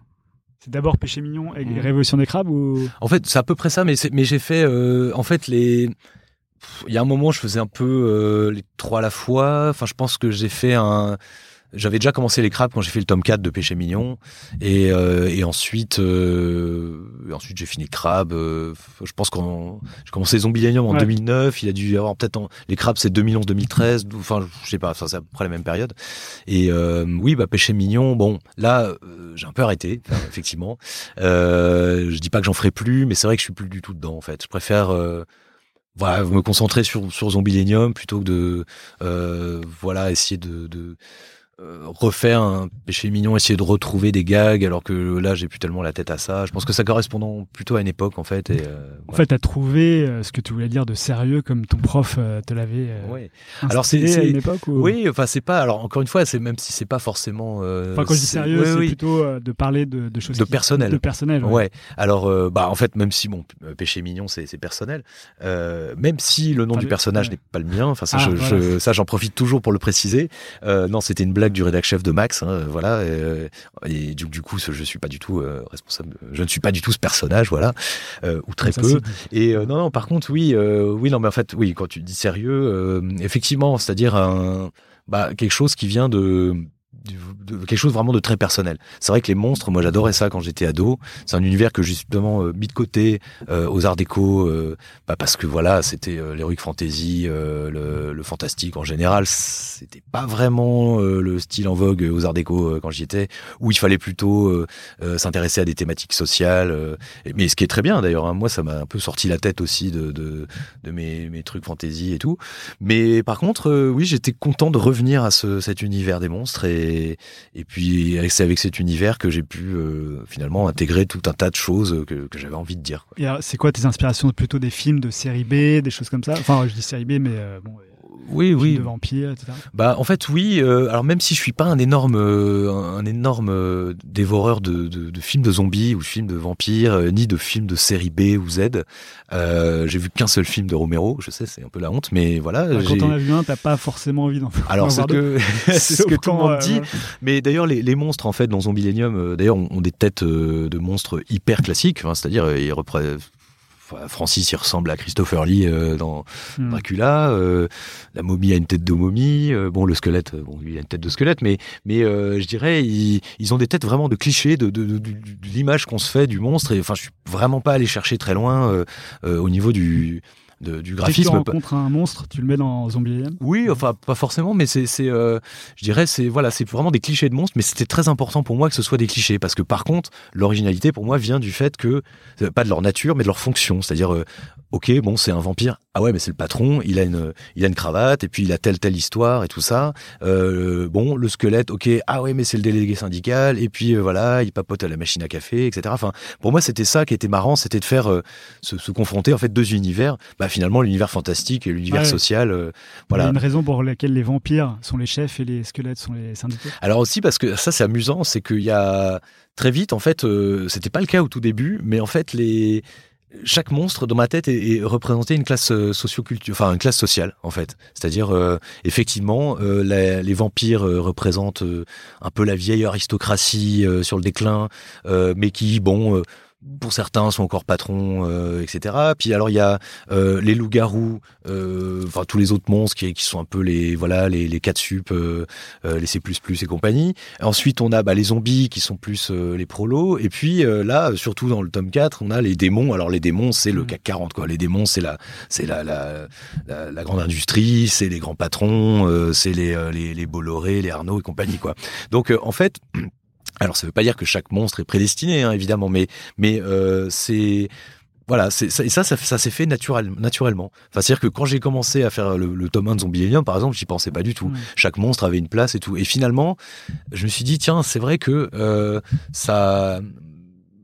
c'est d'abord péché mignon et Mhm. révolution des crabes ou? En fait, c'est à peu près ça, mais, mais j'ai fait, euh, en fait, les. Il y a un moment, je faisais un peu euh, les trois à la fois. Enfin, je pense que j'ai fait un. J'avais déjà commencé les crabes quand j'ai fait le tome 4 de Péché Mignon. Et, euh, et ensuite, euh, et ensuite j'ai fini Crabe. euh, je pense qu'on j'ai commencé Zombielanium en Ouais. 2009. Il a dû y avoir peut-être en- les crabes, c'est 2011-2013. Enfin, je sais pas. Enfin, c'est à peu près la même période. Et euh, oui, bah Péché Mignon. Bon, là, euh, j'ai un peu arrêté, effectivement. Euh, je dis pas que j'en ferai plus, mais c'est vrai que je suis plus du tout dedans en fait. Je préfère euh, voilà, me concentrer sur sur plutôt que de euh, voilà essayer de, de refaire un péché mignon, essayer de retrouver des gags, alors que là j'ai plus tellement la tête à ça. Je pense que ça correspond plutôt à une époque en fait. Et, euh, en fait t'as trouvé euh, ce que tu voulais dire de sérieux comme ton prof euh, te l'avait euh, ouais. Alors, c'est- à une époque ou... Oui, enfin c'est pas. Alors encore une fois, c'est même si c'est pas forcément. euh, Enfin, quand je dis sérieux, oui, c'est oui. plutôt euh, de parler de, de choses De qui- personnel. De personnel. Ouais. Alors, euh, bah, en fait, même si bon, euh, péché mignon, c'est personnel. Euh, même si le nom Enfin, du personnage ouais. n'est pas le mien. Enfin, ça, Ah, je, voilà. je- ça, j'en profite toujours pour le préciser. Euh, non, c'était une blague du rédac chef de Max. hein, voilà. euh, et du, du coup, ce- je suis pas du tout euh, responsable. Je ne suis pas du tout ce personnage. Voilà. Euh, ou très peu. Et euh, non, non, par contre, oui, euh, oui, non, mais en fait, oui, quand tu dis sérieux, euh, effectivement, c'est-à-dire un, bah, quelque chose qui vient de, du- de quelque chose vraiment de très personnel. C'est vrai que les monstres, moi, j'adorais ça quand j'étais ado. C'est un univers que j'ai justement euh, mis de côté euh, aux Arts Déco, euh, bah, parce que voilà, c'était euh, l'heroic fantasy, euh, le, le fantastique en général. C'était pas vraiment euh, le style en vogue aux Arts Déco quand j'y étais, où il fallait plutôt s'intéresser à des thématiques sociales. mais ce qui est très bien d'ailleurs, hein, moi ça m'a un peu sorti la tête aussi de, de, de mes, mes trucs fantasy et tout. Mais par contre, oui, j'étais content de revenir à ce, cet univers des monstres et, et puis c'est avec cet univers que j'ai pu euh, finalement intégrer tout un tas de choses que, j'avais envie de dire. c'est quoi tes inspirations Plutôt des films de série B, des choses comme ça? Enfin, je dis série B, mais euh, bon, Oui, films de vampires, etc. Bah en fait oui. euh, alors même si je suis pas un énorme euh, un énorme euh, dévoreur de, de, de films de zombies ou de films de vampires ni de films de série B ou Z, j'ai vu qu'un seul film de Romero. Je sais c'est un peu la honte, mais voilà. J'ai- quand on a vu un, t'as pas forcément envie d'en alors d'en c'est que c'est ce que tout le monde dit. Mais d'ailleurs, les, les monstres, en fait, dans euh, d'ailleurs, ont, ont des têtes de monstres hyper classiques. Enfin, C'est-à-dire, ils repré- enfin, Francis, il ressemble à Christopher Lee euh, dans Hmm. Dracula. euh, la momie a une tête de momie. euh, bon, le squelette, bon, lui, il a une tête de squelette. Mais, mais je dirais, ils, ils ont des têtes vraiment de clichés de, de, de, de- de l'image qu'on se fait du monstre. Et enfin, je suis vraiment pas allé chercher très loin au niveau du de, du graphisme. Si tu rencontres un monstre, tu le mets dans Zombie Alien? Oui, enfin pas forcément, mais c'est, c'est euh, je dirais, c'est voilà, c'est vraiment des clichés de monstres, mais c'était très important pour moi que ce soit des clichés parce que par contre, l'originalité pour moi vient du fait que pas de leur nature, mais de leur fonction, c'est-à-dire euh, ok, bon, c'est un vampire. Ah ouais, mais c'est le patron. Il a une, il a une cravate et puis il a telle telle histoire et tout ça. Euh, bon, le squelette. Ok. Ah ouais, mais c'est le délégué syndical. Et puis euh, voilà, il papote à la machine à café, etc. Enfin, pour moi, c'était ça qui était marrant, c'était de faire euh, se, se, confronter en fait deux univers. Bah finalement, l'univers fantastique et l'univers social. Euh, voilà. Il y a une raison pour laquelle les vampires sont les chefs et les squelettes sont les syndicats. Alors aussi parce que ça, c'est amusant, c'est qu'il y a très vite en fait, c'était pas le cas au tout début, mais en fait les chaque monstre dans ma tête est, est représenté une classe euh, socioculture, enfin une classe sociale en fait. C'est-à-dire euh, effectivement euh, les vampires représentent un peu la vieille aristocratie sur le déclin, mais qui bon pour certains sont encore patrons, euh, etc. Puis alors il y a euh, les loups-garous, euh, enfin tous les autres monstres qui, qui, sont un peu les voilà les, les 4 sup, les C++ et compagnie. Ensuite on a bah, les zombies qui sont plus les prolos. Et puis là, surtout dans le tome 4, on a les démons. Alors les démons c'est le mmh. CAC 40 quoi. Les démons c'est la c'est la la, la, la, grande industrie, c'est les grands patrons, c'est les, les les Bolloré, les Arnaud et compagnie quoi. Donc en fait alors ça veut pas dire que chaque monstre est prédestiné, hein, évidemment, mais mais euh, c'est voilà, c'est ça, et ça, ça, ça s'est fait naturel, naturellement. Enfin, c'est-à-dire que quand j'ai commencé à faire le, le tome 1 de Zombie par exemple, j'y pensais pas du tout. Chaque monstre avait une place et tout. Et finalement, je me suis dit, tiens, c'est vrai que euh, ça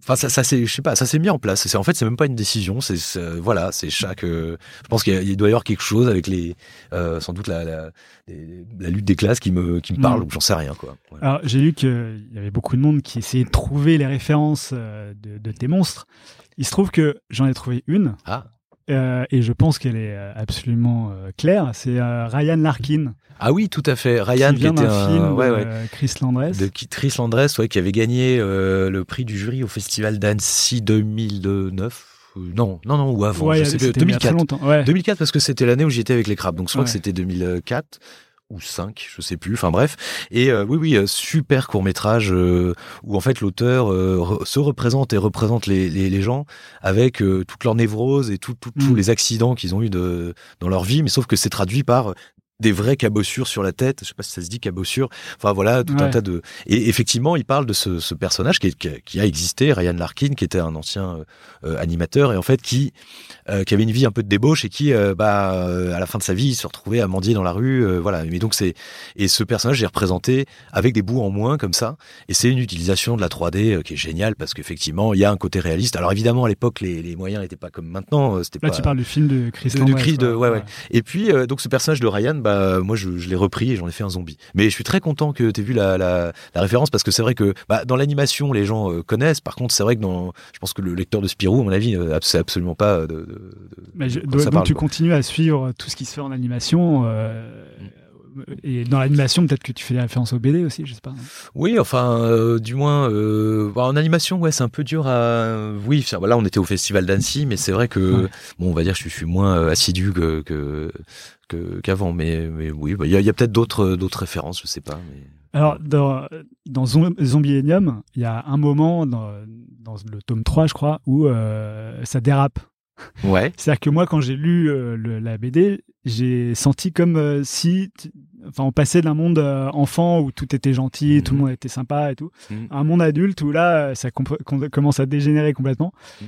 Enfin, ça, ça c'est, je sais pas, ça s'est mis en place. C'est en fait, c'est même pas une décision. C'est, voilà, c'est chaque. Euh, je pense qu'il doit y avoir quelque chose avec les, euh, sans doute la, la, la, lutte des classes qui me, qui me parle. Mm. Ou j'en sais rien, quoi. Alors, j'ai lu qu'il y avait beaucoup de monde qui essayait de trouver les références euh, de, de tes monstres. Il se trouve que j'en ai trouvé une. Ah. Euh, et je pense qu'elle est euh, absolument euh, claire. C'est Ryan Larkin. Ah oui, tout à fait. Ryan qui, était un film ouais, ouais. Chris Landress. De Chris Landress, ouais, qui avait gagné le prix du jury au Festival d'Annecy 2009. Non, non, non, ou avant. Je sais 2004. Ouais. 2004 parce que c'était l'année où j'étais avec les crabes. Donc je crois que c'était 2004 ou cinq, je sais plus. Enfin bref. Et euh, oui, oui, euh, super court métrage euh, où en fait l'auteur se représente et représente les, les, les gens avec toute leur névrose et tout, tous mm. les accidents qu'ils ont eu de, dans leur vie. Mais sauf que c'est traduit par des vraies cabossures sur la tête. Je sais pas si ça se dit cabossure. Enfin voilà, tout un tas de. Et effectivement, il parle de ce, ce personnage qui, est, qui, a existé, Ryan Larkin, qui était un ancien euh, animateur et en fait qui euh, qui avait une vie un peu de débauche et qui, euh, bah, à la fin de sa vie, il se retrouvait à mendier dans la rue. voilà. Mais donc c'est et ce personnage est représenté avec des bouts en moins comme ça. Et c'est une utilisation de la 3D qui est géniale parce qu'effectivement, il y a un côté réaliste. Alors évidemment, à l'époque, les, les moyens n'étaient pas comme maintenant. C'était Là, pas. tu parles du film de Chris. De, de, de ouais, ouais, Et puis donc ce personnage de Ryan. Bah, bah, moi je, je l'ai repris et j'en ai fait un zombie. Mais je suis très content que tu aies vu la, la, la, référence parce que c'est vrai que bah, dans l'animation les gens euh, connaissent. Par contre c'est vrai que dans, je pense que le lecteur de Spirou à mon avis euh, c'est absolument pas de. de, Mais je, donc, parle, tu quoi. continues à suivre tout ce qui se fait en animation. Euh, et dans l'animation, peut-être que tu fais des références au BD aussi, je sais pas. Oui, enfin, euh, du moins, euh, en animation, ouais, c'est un peu dur à. Oui, là, on était au festival d'Annecy, mais c'est vrai que, ouais. bon, on va dire, je suis, je suis moins euh, assidu que, que qu'avant, mais, mais oui, bah, il bah, y a, a peut-être d'autres d'autres références, je sais pas. Mais... Alors, dans, dans Zombie Enium, il y a un moment dans, dans le tome 3, je crois, où euh, ça dérape. Ouais. C'est-à-dire que moi, quand j'ai lu euh, le, la BD, j'ai senti comme euh, si, enfin, on passait d'un monde enfant où tout était gentil, mmh. tout le monde était sympa et tout, mmh. à un monde adulte où là, ça commence à dégénérer complètement. Mmh.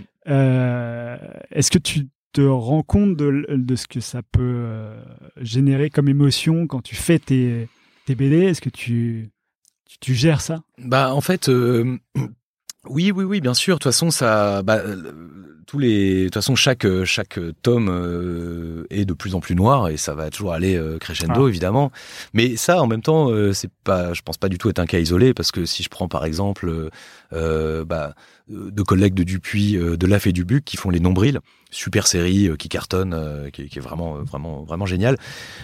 Est-ce que tu te rends compte de, de, ce que ça peut générer comme émotion quand tu fais tes, tes BD Est-ce que tu, tu, tu, gères ça? Bah, en fait. Oui, oui, oui, bien sûr. De toute façon, ça, bah, tous les, de toute façon, chaque chaque tome euh, est de plus en plus noir et ça va toujours aller euh, crescendo, ah. évidemment. Mais ça, en même temps, euh, c'est pas, je pense pas du tout être un cas isolé parce que si je prends par exemple, euh, bah, de collègues de Dupuis, de Laf et Dubuc qui font les nombrils, super série euh, qui cartonne, euh, qui, est vraiment, euh, vraiment, vraiment génial.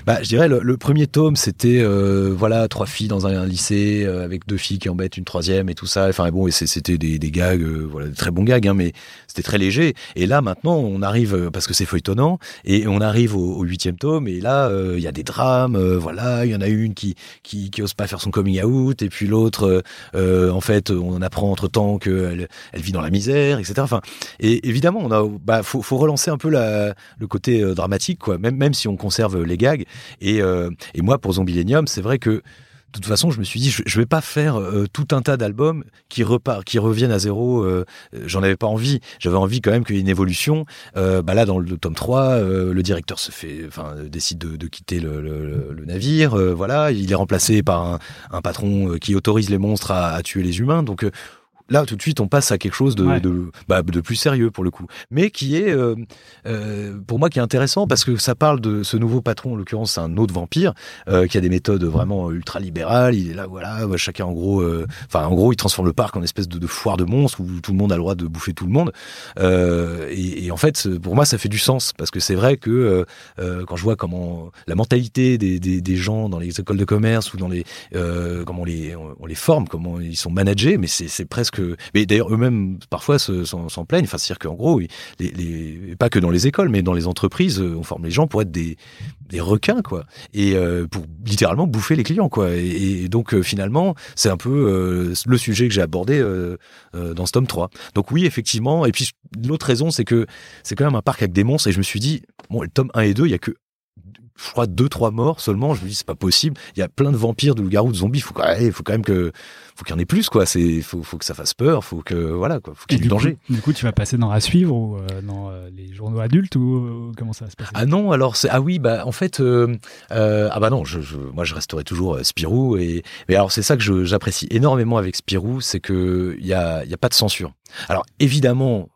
Bah, je dirais le, le premier tome, c'était euh, voilà trois filles dans un, lycée euh, avec deux filles qui embêtent une troisième et tout ça. Enfin bon, c'était des, gags, voilà, des très bons gags, hein, mais c'était très léger. Et là maintenant, on arrive parce que c'est feuilletonnant et on arrive au, huitième tome et là il y a des drames. voilà, il y en a une qui qui, qui ose pas faire son coming out et puis l'autre, en fait, on apprend entre temps qu'elle elle vit dans la misère, etc. Enfin, et évidemment, on a, bah, faut, relancer un peu le côté euh, dramatique, quoi. Même, même si on conserve les gags. Et, euh, et moi, pour Zombilenium, c'est vrai que de toute façon, je me suis dit, je, je vais pas faire euh, tout un tas d'albums qui repart, qui reviennent à zéro. J'en avais pas envie. J'avais envie quand même qu'il y ait une évolution. Bah là, dans le tome 3, euh, le directeur se fait, enfin, décide de, quitter le, navire. voilà, il est remplacé par un, patron qui autorise les monstres à, à tuer les humains. Donc là, tout de suite, on passe à quelque chose de, Ouais. de, bah, de plus sérieux pour le coup, mais qui est, euh, euh, pour moi, qui est intéressant parce que ça parle de ce nouveau patron. En l'occurrence, c'est un autre vampire euh, qui a des méthodes vraiment ultra libérales. Il est là, voilà, chacun en gros, euh, enfin en gros, il transforme le parc en espèce de, de foire de monstres où tout le monde a le droit de bouffer tout le monde. Euh, et, et en fait, pour moi, ça fait du sens parce que c'est vrai que euh, quand je vois comment la mentalité des, des, des gens dans les écoles de commerce ou dans les euh, comment on les on les forme, comment ils sont managés, mais c'est c'est Mais d'ailleurs eux-mêmes parfois se- s'en plaignent. Enfin, c'est-à-dire qu'en gros, pas que dans les écoles, mais dans les entreprises, euh, on forme les gens pour être des requins quoi. Et euh, pour littéralement bouffer les clients quoi. Et, donc euh, finalement c'est un peu le sujet que j'ai abordé dans ce tome 3 donc oui effectivement et puis l'autre raison c'est que c'est quand même un parc avec des monstres et je me suis dit bon le tome 1 et 2 il y a que je crois deux trois morts seulement. Je me dis c'est pas possible. Il y a plein de vampires de loups-garous de zombies. Faut même, faut quand même que faut qu'il y en ait plus quoi. C'est faut, faut que ça fasse peur. Faut que voilà quoi. Faut qu'il y ait du coup, danger. du coup, tu vas passer dans à suivre ou euh, dans euh, les journaux adultes ou euh, comment ça va se passer? Ah non, alors c'est ah oui bah en fait ah bah non, je, je- moi je resterai toujours Spirou et mais alors c'est ça que j'apprécie énormément avec Spirou, c'est que il y a il y a pas de censure. Alors évidemment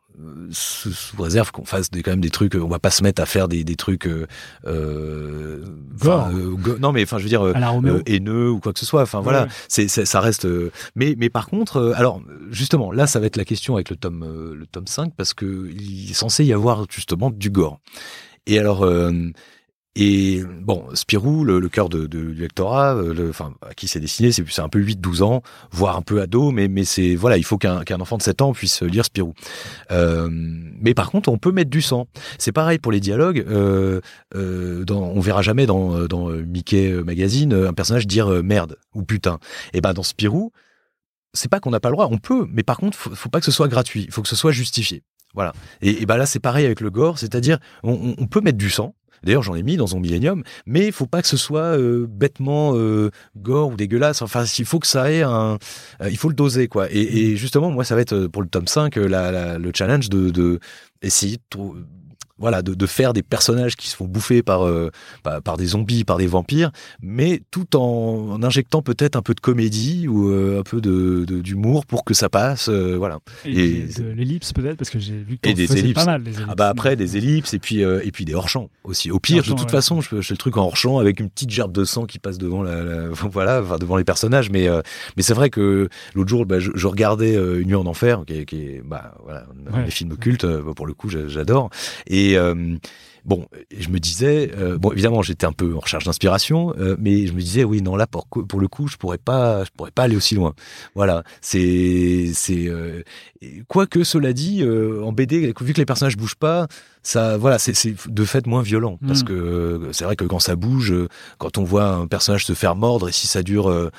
sous, sous réserve qu'on fasse des, quand même des trucs, on va pas se mettre à faire des, des trucs, euh, euh, Gore. euh, go- non mais enfin je veux dire euh, euh, haineux ou quoi que ce soit. Enfin Ouais, voilà, ouais. c'est c'est- ça reste. euh, mais mais par contre, euh, alors justement là, ça va être la question avec le tome euh, le tome 5 parce que il est censé y avoir justement du gore. Et alors. Euh, et bon, Spirou, le, le cœur de, de, du lectorat, euh, le, enfin, à qui c'est destiné, c'est un peu 8-12 ans, voire un peu ado, mais, mais c'est voilà, il faut qu'un enfant de 7 ans puisse lire Spirou. Euh, mais par contre, on peut mettre du sang. C'est pareil pour les dialogues. Euh, euh, dans, on verra jamais dans, dans Mickey Magazine un personnage dire euh, merde ou putain. Et ben dans Spirou, c'est pas qu'on n'a pas le droit, on peut, mais par contre, faut, faut pas que ce soit gratuit, il faut que ce soit justifié. Voilà. Et, et ben là, c'est pareil avec le gore, c'est-à-dire on- on peut mettre du sang. D'ailleurs, j'en ai mis dans son Millennium, mais il faut pas que ce soit euh, bêtement euh, gore ou dégueulasse. Enfin, il faut que ça ait un, euh, il faut le doser quoi. Et, justement, moi, ça va être pour le tome 5 euh, la, la- le challenge de, de essayer voilà, de, de faire des personnages qui se font bouffer par, euh, par, par des zombies, par des vampires, mais tout en, en injectant peut-être un peu de comédie ou euh, un peu de de- d'humour pour que ça passe. euh, voilà. Et, et- de l'ellipse peut-être parce que j'ai vu que des ellipses. pas mal. Les ellipses. Ah bah après des ellipses et puis euh, et puis des hors champs aussi. Au pire, Hors-champ, de toute ouais. façon, je fais, je fais le truc en hors champ avec une petite gerbe de sang qui passe devant la, la- voilà, enfin devant les personnages. Mais euh, mais c'est vrai que l'autre jour, bah, je, je regardais euh, Une nuit en enfer, qui est, qui est bah voilà, un Ouais. des films cultes. pour le coup, j'a- j'adore. Et euh, Bon, et je me disais, euh, bon, évidemment, j'étais un peu en recherche d'inspiration, euh, mais je me disais, oui, non, là, pour, pour le coup, je pourrais pas, je pourrais pas aller aussi loin. Voilà, c'est, c'est, euh, et quoique cela dit, en BD, vu que les personnages bougent pas, ça, voilà, c'est, de fait moins violent, parce Mm. que euh, c'est vrai que quand ça bouge, quand on voit un personnage se faire mordre, et si ça dure,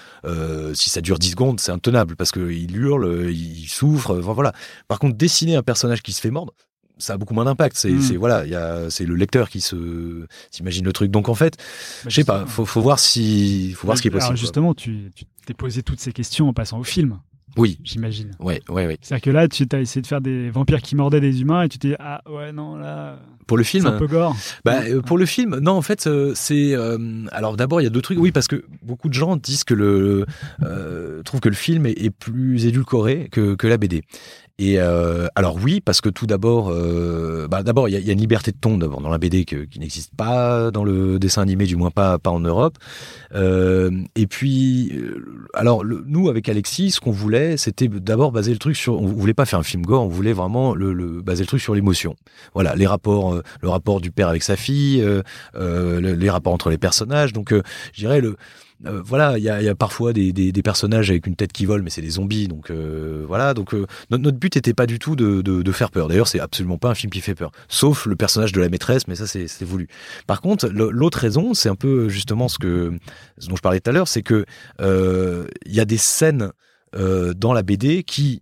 si ça dure 10 secondes, c'est intenable, parce que il hurle, il souffre, enfin, voilà. Par contre, dessiner un personnage qui se fait mordre, ça a beaucoup moins d'impact. C'est, Mm. c'est voilà, c'est le lecteur qui se s'imagine le truc. Donc en fait, Bah, je sais pas, faut, faut voir si, faut voir ce qui est Alors, possible. quoi. justement, tu tu t'es posé toutes ces questions en passant au film, Oui, j'imagine. ouais, ouais, ouais. C'est-à-dire que là, tu as essayé de faire des vampires qui mordaient des humains et tu t'es dit, ah ouais, non, là, Pour le c'est film, un peu gore. Bah, euh, pour le film, non, en fait, euh, c'est. euh, alors d'abord, il y a deux trucs. Oui, parce que beaucoup de gens disent que le. Euh, trouvent que le film est, est plus édulcoré que, que la BD. Et euh, alors oui, parce que tout d'abord, euh, bah, d'abord il y, a- une liberté de ton d'abord dans la BD qui n'existe pas dans le dessin animé, du moins pas pas en Europe. Euh, et puis, alors nous avec Alexis, ce qu'on voulait, c'était d'abord baser le truc sur. On voulait pas faire un film gore, on voulait vraiment le, baser le truc sur l'émotion. Voilà, les rapports, le rapport du père avec sa fille, le- les rapports entre les personnages. Donc, je dirais le euh, voilà, il y y a parfois des, des, des personnages avec une tête qui vole, mais c'est des zombies. Donc euh, voilà, donc euh, notre, notre but n'était pas du tout de, de, de faire peur. D'ailleurs, c'est absolument pas un film qui fait peur, sauf le personnage de la maîtresse, mais ça c'est voulu. Par contre, l'autre raison, c'est un peu justement ce que ce dont je parlais tout à l'heure, c'est que euh, il y a des scènes euh, dans la BD qui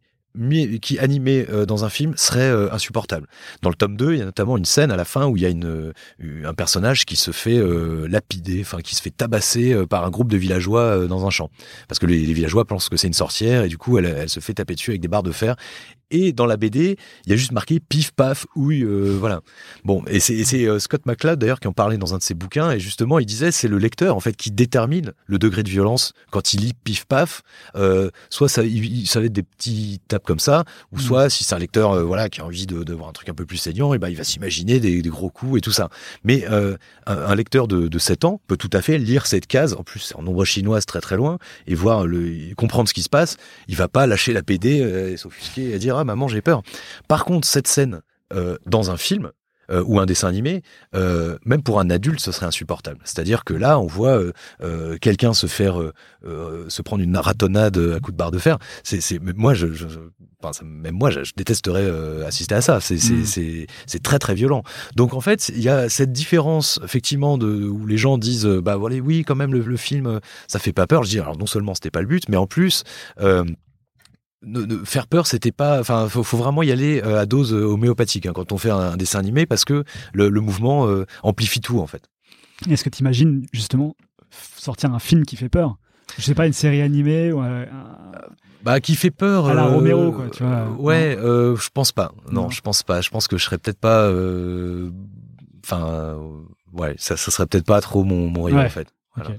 qui animé euh, dans un film serait euh, insupportable. Dans le tome 2, il y a notamment une scène à la fin où il y a une, euh, un personnage qui se fait lapider, enfin qui se fait tabasser par un groupe de villageois dans un champ. Parce que les, les villageois pensent que c'est une sorcière et du coup elle, elle se fait taper dessus avec des barres de fer. Et dans la BD, il y a juste marqué pif paf ouille, euh, voilà. Bon, et c'est euh, Scott McCloud d'ailleurs qui en parlait dans un de ses bouquins et justement il disait c'est le lecteur en fait qui détermine le degré de violence quand il lit pif paf. Euh, soit ça, il, ça va être des petits tapes comme ça, ou Mm. soit si c'est un lecteur euh, voilà qui a envie de, de voir un truc un peu plus saignant, et ben il va s'imaginer des, des gros coups et tout ça. Mais euh, un, un lecteur de, de 7 ans peut tout à fait lire cette case, en plus c'est en nombre chinoise très très loin, et voir le comprendre ce qui se passe. Il va pas lâcher la euh, et s'offusquer et dire ah maman j'ai peur. Par contre cette scène euh, dans un film euh, ou un dessin animé, euh, même pour un adulte, ce serait insupportable. C'est-à-dire que là, on voit euh, quelqu'un se faire, se prendre une ratonnade à coups de barre de fer. C'est, moi, je, je, je- enfin, ça- même moi, je, je détesterais assister à ça. C'est, c'est, c'est, c'est très très violent. Donc en fait, il y a cette différence effectivement de où les gens disent, bah voilà, oui, quand même le, le film, ça fait pas peur. Je dis, alors non seulement c'était pas le but, mais en plus. Ne, ne- faire peur, c'était pas. Enfin, faut, faut vraiment y aller euh, à dose euh, homéopathique hein, quand on fait un, un dessin animé parce que le, le mouvement euh, amplifie tout en fait. Est-ce que tu imagines justement sortir un film qui fait peur? Je sais pas, une série animée ou un- Bah, qui fait peur. À la euh, Romero, quoi, tu vois. ouais, euh, je pense pas. Non, Non. je pense pas. Je pense que je serais peut-être pas. Enfin, ouais, ça, ça serait peut-être pas trop mon, mon rayon Ouais. en fait. Voilà.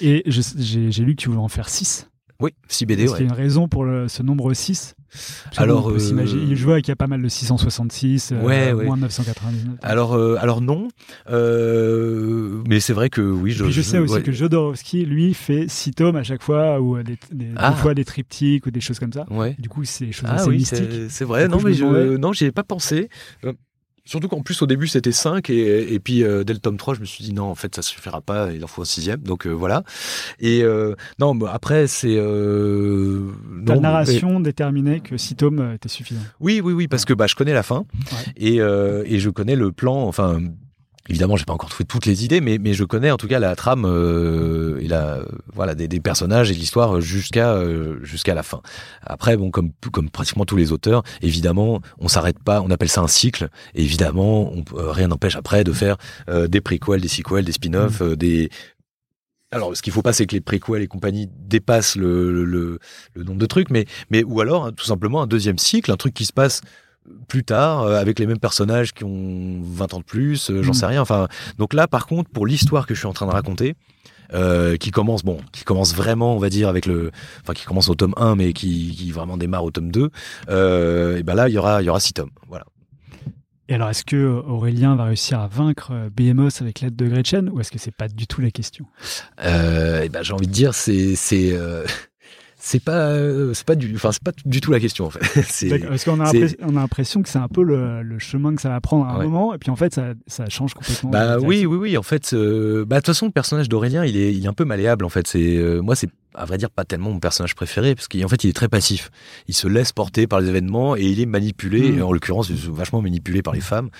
Et j'ai lu que tu voulais en faire 6. Oui, 6 BD, Est-ce qu'il y ouais. a une raison pour le- ce nombre 6 Alors, euh, je vois qu'il y a pas mal de 666, euh, Ouais, ouais. moins de 999. Alors, euh, alors non, euh, mais c'est vrai que oui, je. Je sais aussi ouais. que Jodorowsky, lui, fait 6 tomes à chaque fois, ou euh, des, des, des Ah. fois des triptyques ou des choses comme ça. Ouais. Du coup, c'est des choses Ah assez oui, mystiques. c'est vrai. Du Non, mais je, non, j'y ai pas pensé. Euh, Surtout qu'en plus au début c'était 5 et, et puis euh, dès le tome 3 je me suis dit non en fait ça suffira pas il en faut un sixième. Donc euh, voilà. Et euh, non mais après c'est euh, Ta non, narration déterminait que 6 tomes euh, étaient suffisants. mais- oui oui oui parce que bah je connais la fin. Et, euh, et je connais le plan enfin Évidemment, j'ai pas encore trouvé toutes les idées, mais, mais je connais en tout cas la trame euh, et la voilà des, des personnages et l'histoire jusqu'à euh, jusqu'à la fin. Après, bon, comme comme pratiquement tous les auteurs, évidemment, on s'arrête pas. On appelle ça un cycle. Et évidemment, on, euh, rien n'empêche après de faire des préquels, des sequels, des spin-offs, euh, des alors, ce qu'il faut pas, c'est que les préquels et compagnie dépassent le, le, le- le nombre de trucs, mais, mais ou alors hein, tout simplement un deuxième cycle, un truc qui se passe plus tard euh, avec les mêmes personnages qui ont 20 ans de plus, euh, j'en Mm. sais rien. Enfin, donc là, par contre, pour l'histoire que je suis en train de raconter, euh, qui commence bon, qui commence vraiment, on va dire avec le, enfin qui commence au tome 1, mais qui, qui vraiment démarre au tome 2. Euh, et ben là, il y aura, il y aura six tomes. Voilà. Et alors, est-ce que Aurélien va réussir à vaincre Behemoth avec l'aide de Gretchen ou est-ce que c'est pas du tout la question? Euh, et ben j'ai envie de dire, c'est, c'est, euh, c'est pas, euh, c'est pas du, enfin c'est pas du tout la question en fait. Parce qu'on a, on a l'impression que c'est un peu le, le chemin que ça va prendre à un Ouais. moment, et puis en fait, ça, ça change complètement. Bah oui, oui, oui. En fait, euh, bah de toute façon, le personnage d'Aurélien, il est, il est un peu malléable. En fait, c'est euh, moi, c'est à vrai dire pas tellement mon personnage préféré parce qu'en fait, il est très passif. Il se laisse porter par les événements et il est manipulé. Mm. Et en l'occurrence, il est vachement manipulé par les femmes.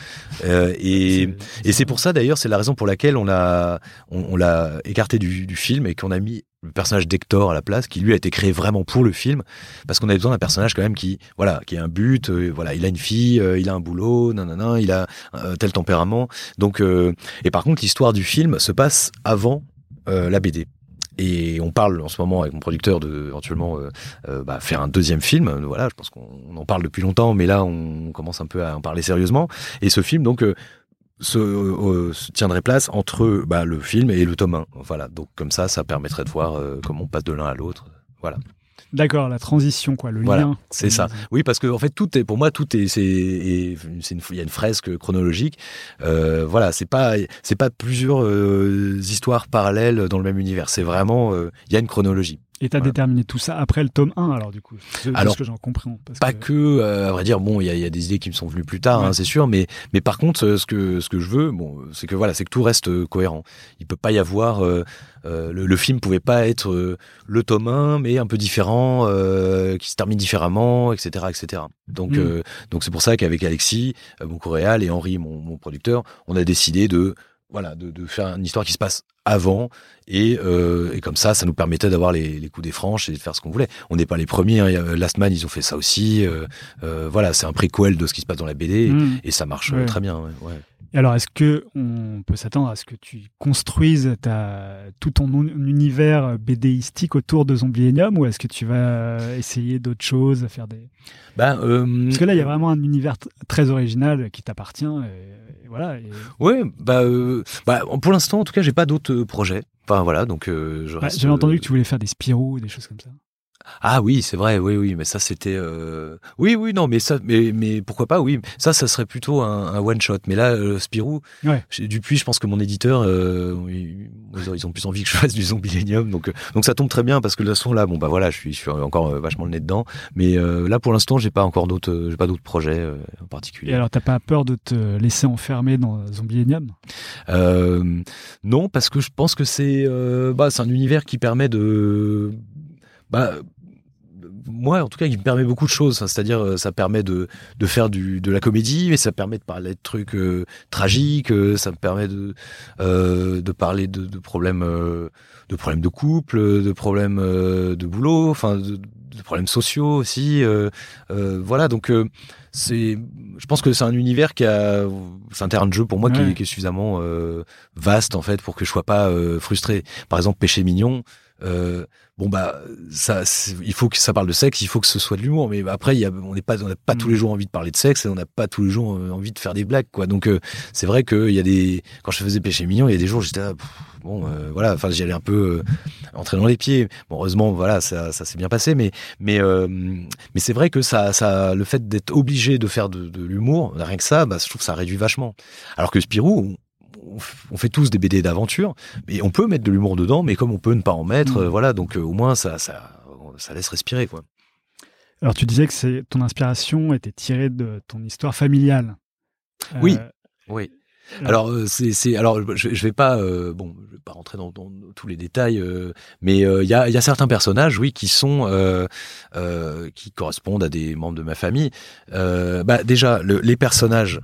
Euh, et C'est- et c'est pour ça d'ailleurs, c'est la raison pour laquelle on l'a, on, on l'a écarté du, du film et qu'on a mis le personnage d'Hector à la place, qui lui a été créé vraiment pour le film, parce qu'on avait besoin d'un personnage quand même qui, voilà, qui a un but, euh, voilà, il a une fille, euh, il a un boulot, nanana, il a un tel tempérament. Donc, euh, et par contre, l'histoire du film se passe avant euh, la BD. Et on parle en ce moment avec mon producteur de éventuellement euh, euh, bah, faire un deuxième film. Voilà, je pense qu'on on en parle depuis longtemps, mais là on commence un peu à en parler sérieusement. Et ce film donc euh, se, euh, se tiendrait place entre bah, le film et le tome 1. Voilà, donc comme ça, ça permettrait de voir euh, comment on passe de l'un à l'autre. Voilà. D'accord, la transition, quoi, le Voilà, lien. c'est ça. Oui, parce que en fait, tout est pour moi, tout est, c'est, et c'est une, il y a une fresque chronologique. Euh, voilà, c'est pas, c'est pas plusieurs histoires parallèles dans le même univers. C'est vraiment, il y a une chronologie. Et t'as Voilà. déterminé tout ça après le tome 1, alors du coup. Alors, ce que j'en comprends. Parce Pas que- que, euh, à vrai dire, bon, il y a, il y a des idées qui me sont venues plus tard, Ouais. hein, c'est sûr, mais, mais par contre, ce que, ce que je veux, bon, c'est que voilà, c'est que tout reste euh, cohérent. Il peut pas y avoir, euh, euh, le, le film pouvait pas être le tome 1, mais un peu différent, qui se termine différemment, etc., etc. Donc, Mm. donc c'est pour ça qu'avec Alexis, mon coréal et Henri, mon, mon producteur, on a décidé de voilà, de, de faire une histoire qui se passe avant et, euh, et comme ça, ça nous permettait d'avoir les, les coups des franches et de faire ce qu'on voulait. On n'est pas les premiers. Hein. Last Man, ils ont fait ça aussi. Euh, euh, voilà, c'est un préquel de ce qui se passe dans la BD Mm. et ça marche Ouais. très bien. Ouais, ouais. Et alors, est-ce que on peut s'attendre à ce que tu construises ta, tout ton un- univers BDistique autour de Zombielenium ou est-ce que tu vas essayer d'autres choses, faire des... Ben, euh, Parce que là, il y a vraiment un univers très original qui t'appartient. Voilà. et- Ouais, bah, euh, bah, pour l'instant, en tout cas, j'ai pas d'autres euh, projets. Enfin voilà, donc euh, je Bah, J'avais entendu euh, que tu voulais faire des Spirou, des choses comme ça. Ah oui, c'est vrai, oui, oui, mais ça c'était, euh... oui, oui, non, mais ça, mais, mais pourquoi pas, oui, ça, ça serait plutôt un, un one shot. Mais là, euh, Spirou, Ouais. chez Dupuis, je pense que mon éditeur, euh, ils, ils ont plus envie que je fasse du Zombielenium, donc, donc ça tombe très bien parce que de toute façon là, bon bah voilà, je suis, je suis encore vachement le nez dedans, mais là pour l'instant, j'ai pas encore d'autres, j'ai pas d'autres projets en particulier. Et alors, t'as pas peur de te laisser enfermer dans Zombielenium non, parce que je pense que c'est bah, c'est un univers qui permet de. Bah, moi, en tout cas, qui me permet beaucoup de choses. C'est-à-dire, euh, ça permet de, de faire du, de la comédie, mais ça permet de parler de trucs euh, tragiques. euh, ça me permet de, euh, de parler de, de problèmes, euh, de problèmes de couple, de problèmes de boulot, enfin, de, de problèmes sociaux aussi. voilà, donc. c'est, je pense que c'est un univers qui a, c'est un terrain de jeu pour moi qui, Ouais. qui est suffisamment vaste en fait pour que je sois pas frustré. Par exemple, Péché mignon. Euh, bon bah ça, il faut que ça parle de sexe, il faut que ce soit de l'humour. Mais après, il y a, on n'est pas, on n'a pas Mm. tous les jours envie de parler de sexe et on n'a pas tous les jours euh, envie de faire des blagues quoi. Donc euh, c'est vrai qu'il y a des, quand je faisais Péché mignon, il y a des jours j'étais pff, bon euh, voilà, enfin j'y allais un peu entrer dans les pieds. Bon heureusement voilà ça, ça s'est bien passé, mais mais mais c'est vrai que ça, ça, le fait d'être obligé de faire de, de l'humour, rien que ça, bah, je trouve que ça réduit vachement. Alors que Spirou, on, fait tous des BD d'aventure, mais on peut mettre de l'humour dedans, mais comme on peut ne pas en mettre, Mm. euh, voilà, donc euh, au moins ça, ça, ça laisse respirer, quoi. Alors, tu disais que c'est ton inspiration était tirée de ton histoire familiale. Oui. Euh, Oui. Alors euh, c'est alors je, je vais pas euh, bon je vais pas rentrer dans, dans tous les détails euh, mais euh, il y a y a certains personnages oui qui sont euh, qui correspondent à des membres de ma famille. Bah déjà le- les personnages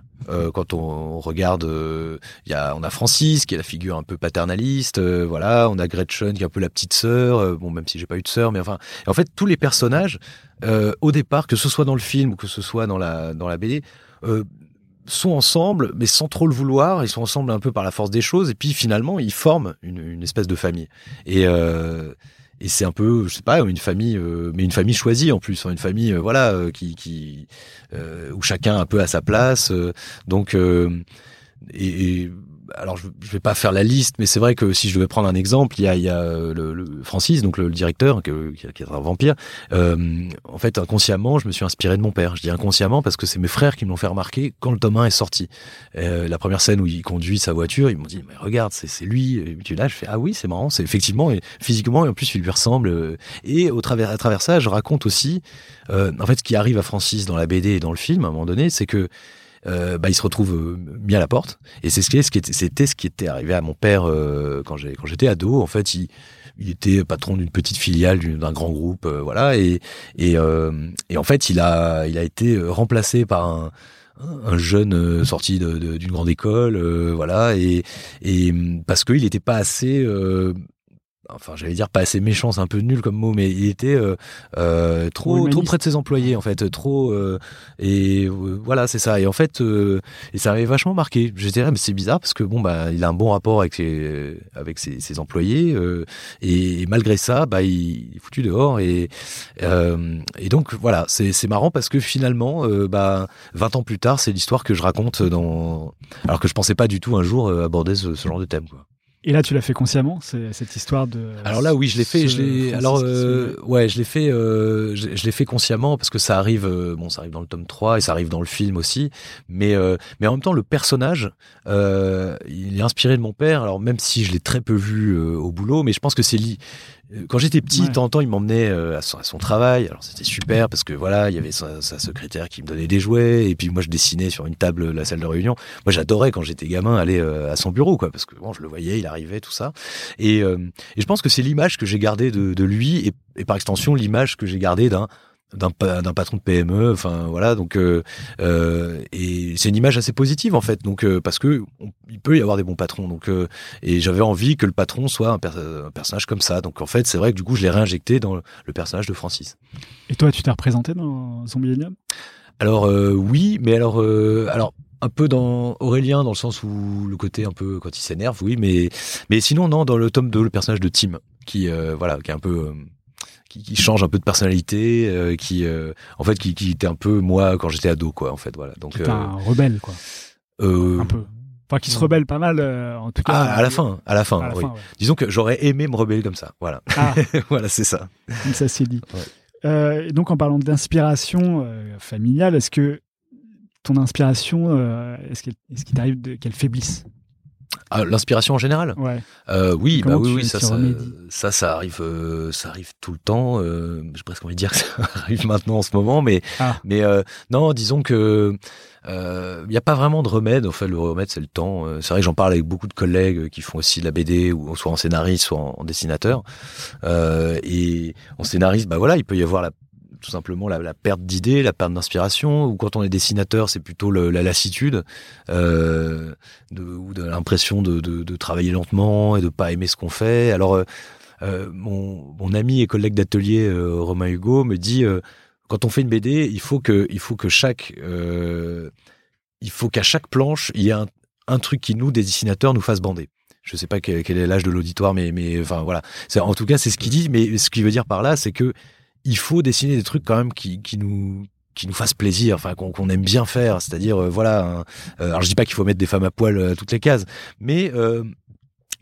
quand on regarde euh, il y a on a Francis qui est la figure un peu paternaliste voilà on a Gretchen qui est un peu la petite sœur bon même si j'ai pas eu de sœur mais enfin en fait tous les personnages au départ que ce soit dans le film ou que ce soit dans la dans la BD sont ensemble, mais sans trop le vouloir. Ils sont ensemble un peu par la force des choses, et puis finalement, ils forment une, une espèce de famille. Et, euh, et c'est un peu, je sais pas, une famille, euh, mais une famille choisie en plus, hein, une famille, euh, voilà, euh, qui, qui euh, où chacun un peu à sa place. euh, donc, et, et alors je, je vais pas faire la liste, mais c'est vrai que si je devais prendre un exemple, il y a, il y a euh, le, le Francis, donc le, le directeur, qui, qui est un vampire. Euh, en fait, inconsciemment, je me suis inspiré de mon père. Je dis inconsciemment parce que c'est mes frères qui me l'ont fait remarquer quand le tome 1 est sorti. Euh, la première scène où il conduit sa voiture, ils m'ont dit mais regarde, c'est c'est lui. Et puis là, je fais ah oui, c'est marrant, c'est effectivement et physiquement et en plus il lui ressemble. euh. Et au travers à travers ça, je raconte aussi euh, en fait ce qui arrive à Francis dans la BD et dans le film à un moment donné, c'est que euh, bah, il se retrouve euh, mis à la porte. Et c'est ce qui c'était ce qui était arrivé à mon père euh, quand j'ai, quand j'étais ado. En fait, il, il était patron d'une petite filiale d'un grand groupe, euh, voilà. Et, et, euh, et en fait, il a, il a été remplacé par un, un jeune sorti d'une grande école, euh, voilà. Et, et parce qu'il n'était pas assez euh, enfin j'allais dire pas assez méchant c'est un peu nul comme mot mais il était euh, euh, trop trop près de ses employés en fait trop euh, et euh, voilà c'est ça. Et en fait euh, et ça m'avait vachement marqué. J'étais là mais c'est bizarre parce que bon bah il a un bon rapport avec ses avec ses, ses employés euh, et, malgré ça bah il, il est foutu dehors et euh, et donc voilà c'est c'est marrant parce que finalement euh, bah 20 ans plus tard c'est l'histoire que je raconte dans alors que je pensais pas du tout un jour euh, aborder ce, ce genre de thème quoi. Et là, tu l'as fait consciemment, cette histoire de. Alors là, oui, je l'ai fait. Je l'ai. Alors, euh, ouais, je l'ai fait. Euh, je, je l'ai fait consciemment parce que ça arrive. euh, bon, ça arrive dans le tome 3 et ça arrive dans le film aussi. Mais, mais en même temps, le personnage, il est inspiré de mon père. Alors même si je l'ai très peu vu au boulot, mais je pense que c'est li- Quand j'étais petit, Ouais. de temps en temps, il m'emmenait euh, à son, à son travail. Alors c'était super parce que voilà, il y avait sa, sa secrétaire qui me donnait des jouets et puis moi je dessinais sur une table la salle de réunion. Moi j'adorais quand j'étais gamin aller euh, à son bureau quoi parce que bon, je le voyais, il arrivait tout ça. Et, euh, et je pense que c'est l'image que j'ai gardée de, de lui et, et par extension l'image que j'ai gardée d'un d'un pa- d'un patron de PME enfin voilà donc euh, euh, et c'est une image assez positive en fait donc euh, parce que on- il peut y avoir des bons patrons donc et j'avais envie que le patron soit un, per- un personnage comme ça donc en fait c'est vrai que du coup je l'ai réinjecté dans le, personnage de Francis. Et toi, tu t'es représenté dans Zombielenium alors euh, oui mais alors alors un peu dans Aurélien dans le sens où le côté un peu quand il s'énerve oui mais mais sinon non dans le tome 2 le personnage de Tim qui voilà qui est un peu qui, qui change un peu de personnalité euh, qui euh, en fait qui, qui était un peu moi quand j'étais ado quoi en fait voilà donc Qui est euh, un rebelle, quoi. Un peu. Enfin, qui se rebelle pas mal, en tout cas. ah à la fin à la fin, À la oui. fin, ouais. disons que j'aurais aimé me rebeller comme ça voilà Ah, voilà c'est ça comme ça c'est dit. Ouais. Donc, en parlant d'inspiration familiale, est-ce que ton inspiration, est-ce qu'elle- est-ce qu'il t'arrive qu'elle faiblisse? Ah, l'inspiration en général Ouais. Euh, oui, bah oui, oui, ça, ça, ça, ça arrive, euh, ça arrive tout le temps. Euh, J'ai presque envie de dire que ça arrive maintenant en ce moment, mais, Ah. mais euh, non, disons que il n'y a pas vraiment de remède. En fait, le remède, c'est le temps. Euh, C'est vrai que j'en parle avec beaucoup de collègues qui font aussi de la BD, ou soit en scénariste, soit en, en dessinateur. Euh, et en scénariste, bah voilà, il peut y avoir la tout simplement la, perte d'idées, la perte d'inspiration, ou quand on est dessinateur, c'est plutôt la lassitude, euh, ou l'impression de, travailler lentement et de pas aimer ce qu'on fait. Alors, euh, euh, mon, ami et collègue d'atelier Romain Hugo me dit, quand on fait une BD, il faut que, chaque, il faut qu'à chaque planche, il y ait un, truc qui nous, des dessinateurs, nous fasse bander. Je sais pas quel, est l'âge de l'auditoire, mais, voilà. En tout cas c'est ce qu'il dit. Mais ce qu'il veut dire par là, c'est que il faut dessiner des trucs quand même qui, qui nous qui nous fassent plaisir, enfin qu'on aime bien faire. C'est-à-dire euh, voilà. euh, alors je dis pas qu'il faut mettre des femmes à poil euh, à toutes les cases, mais euh,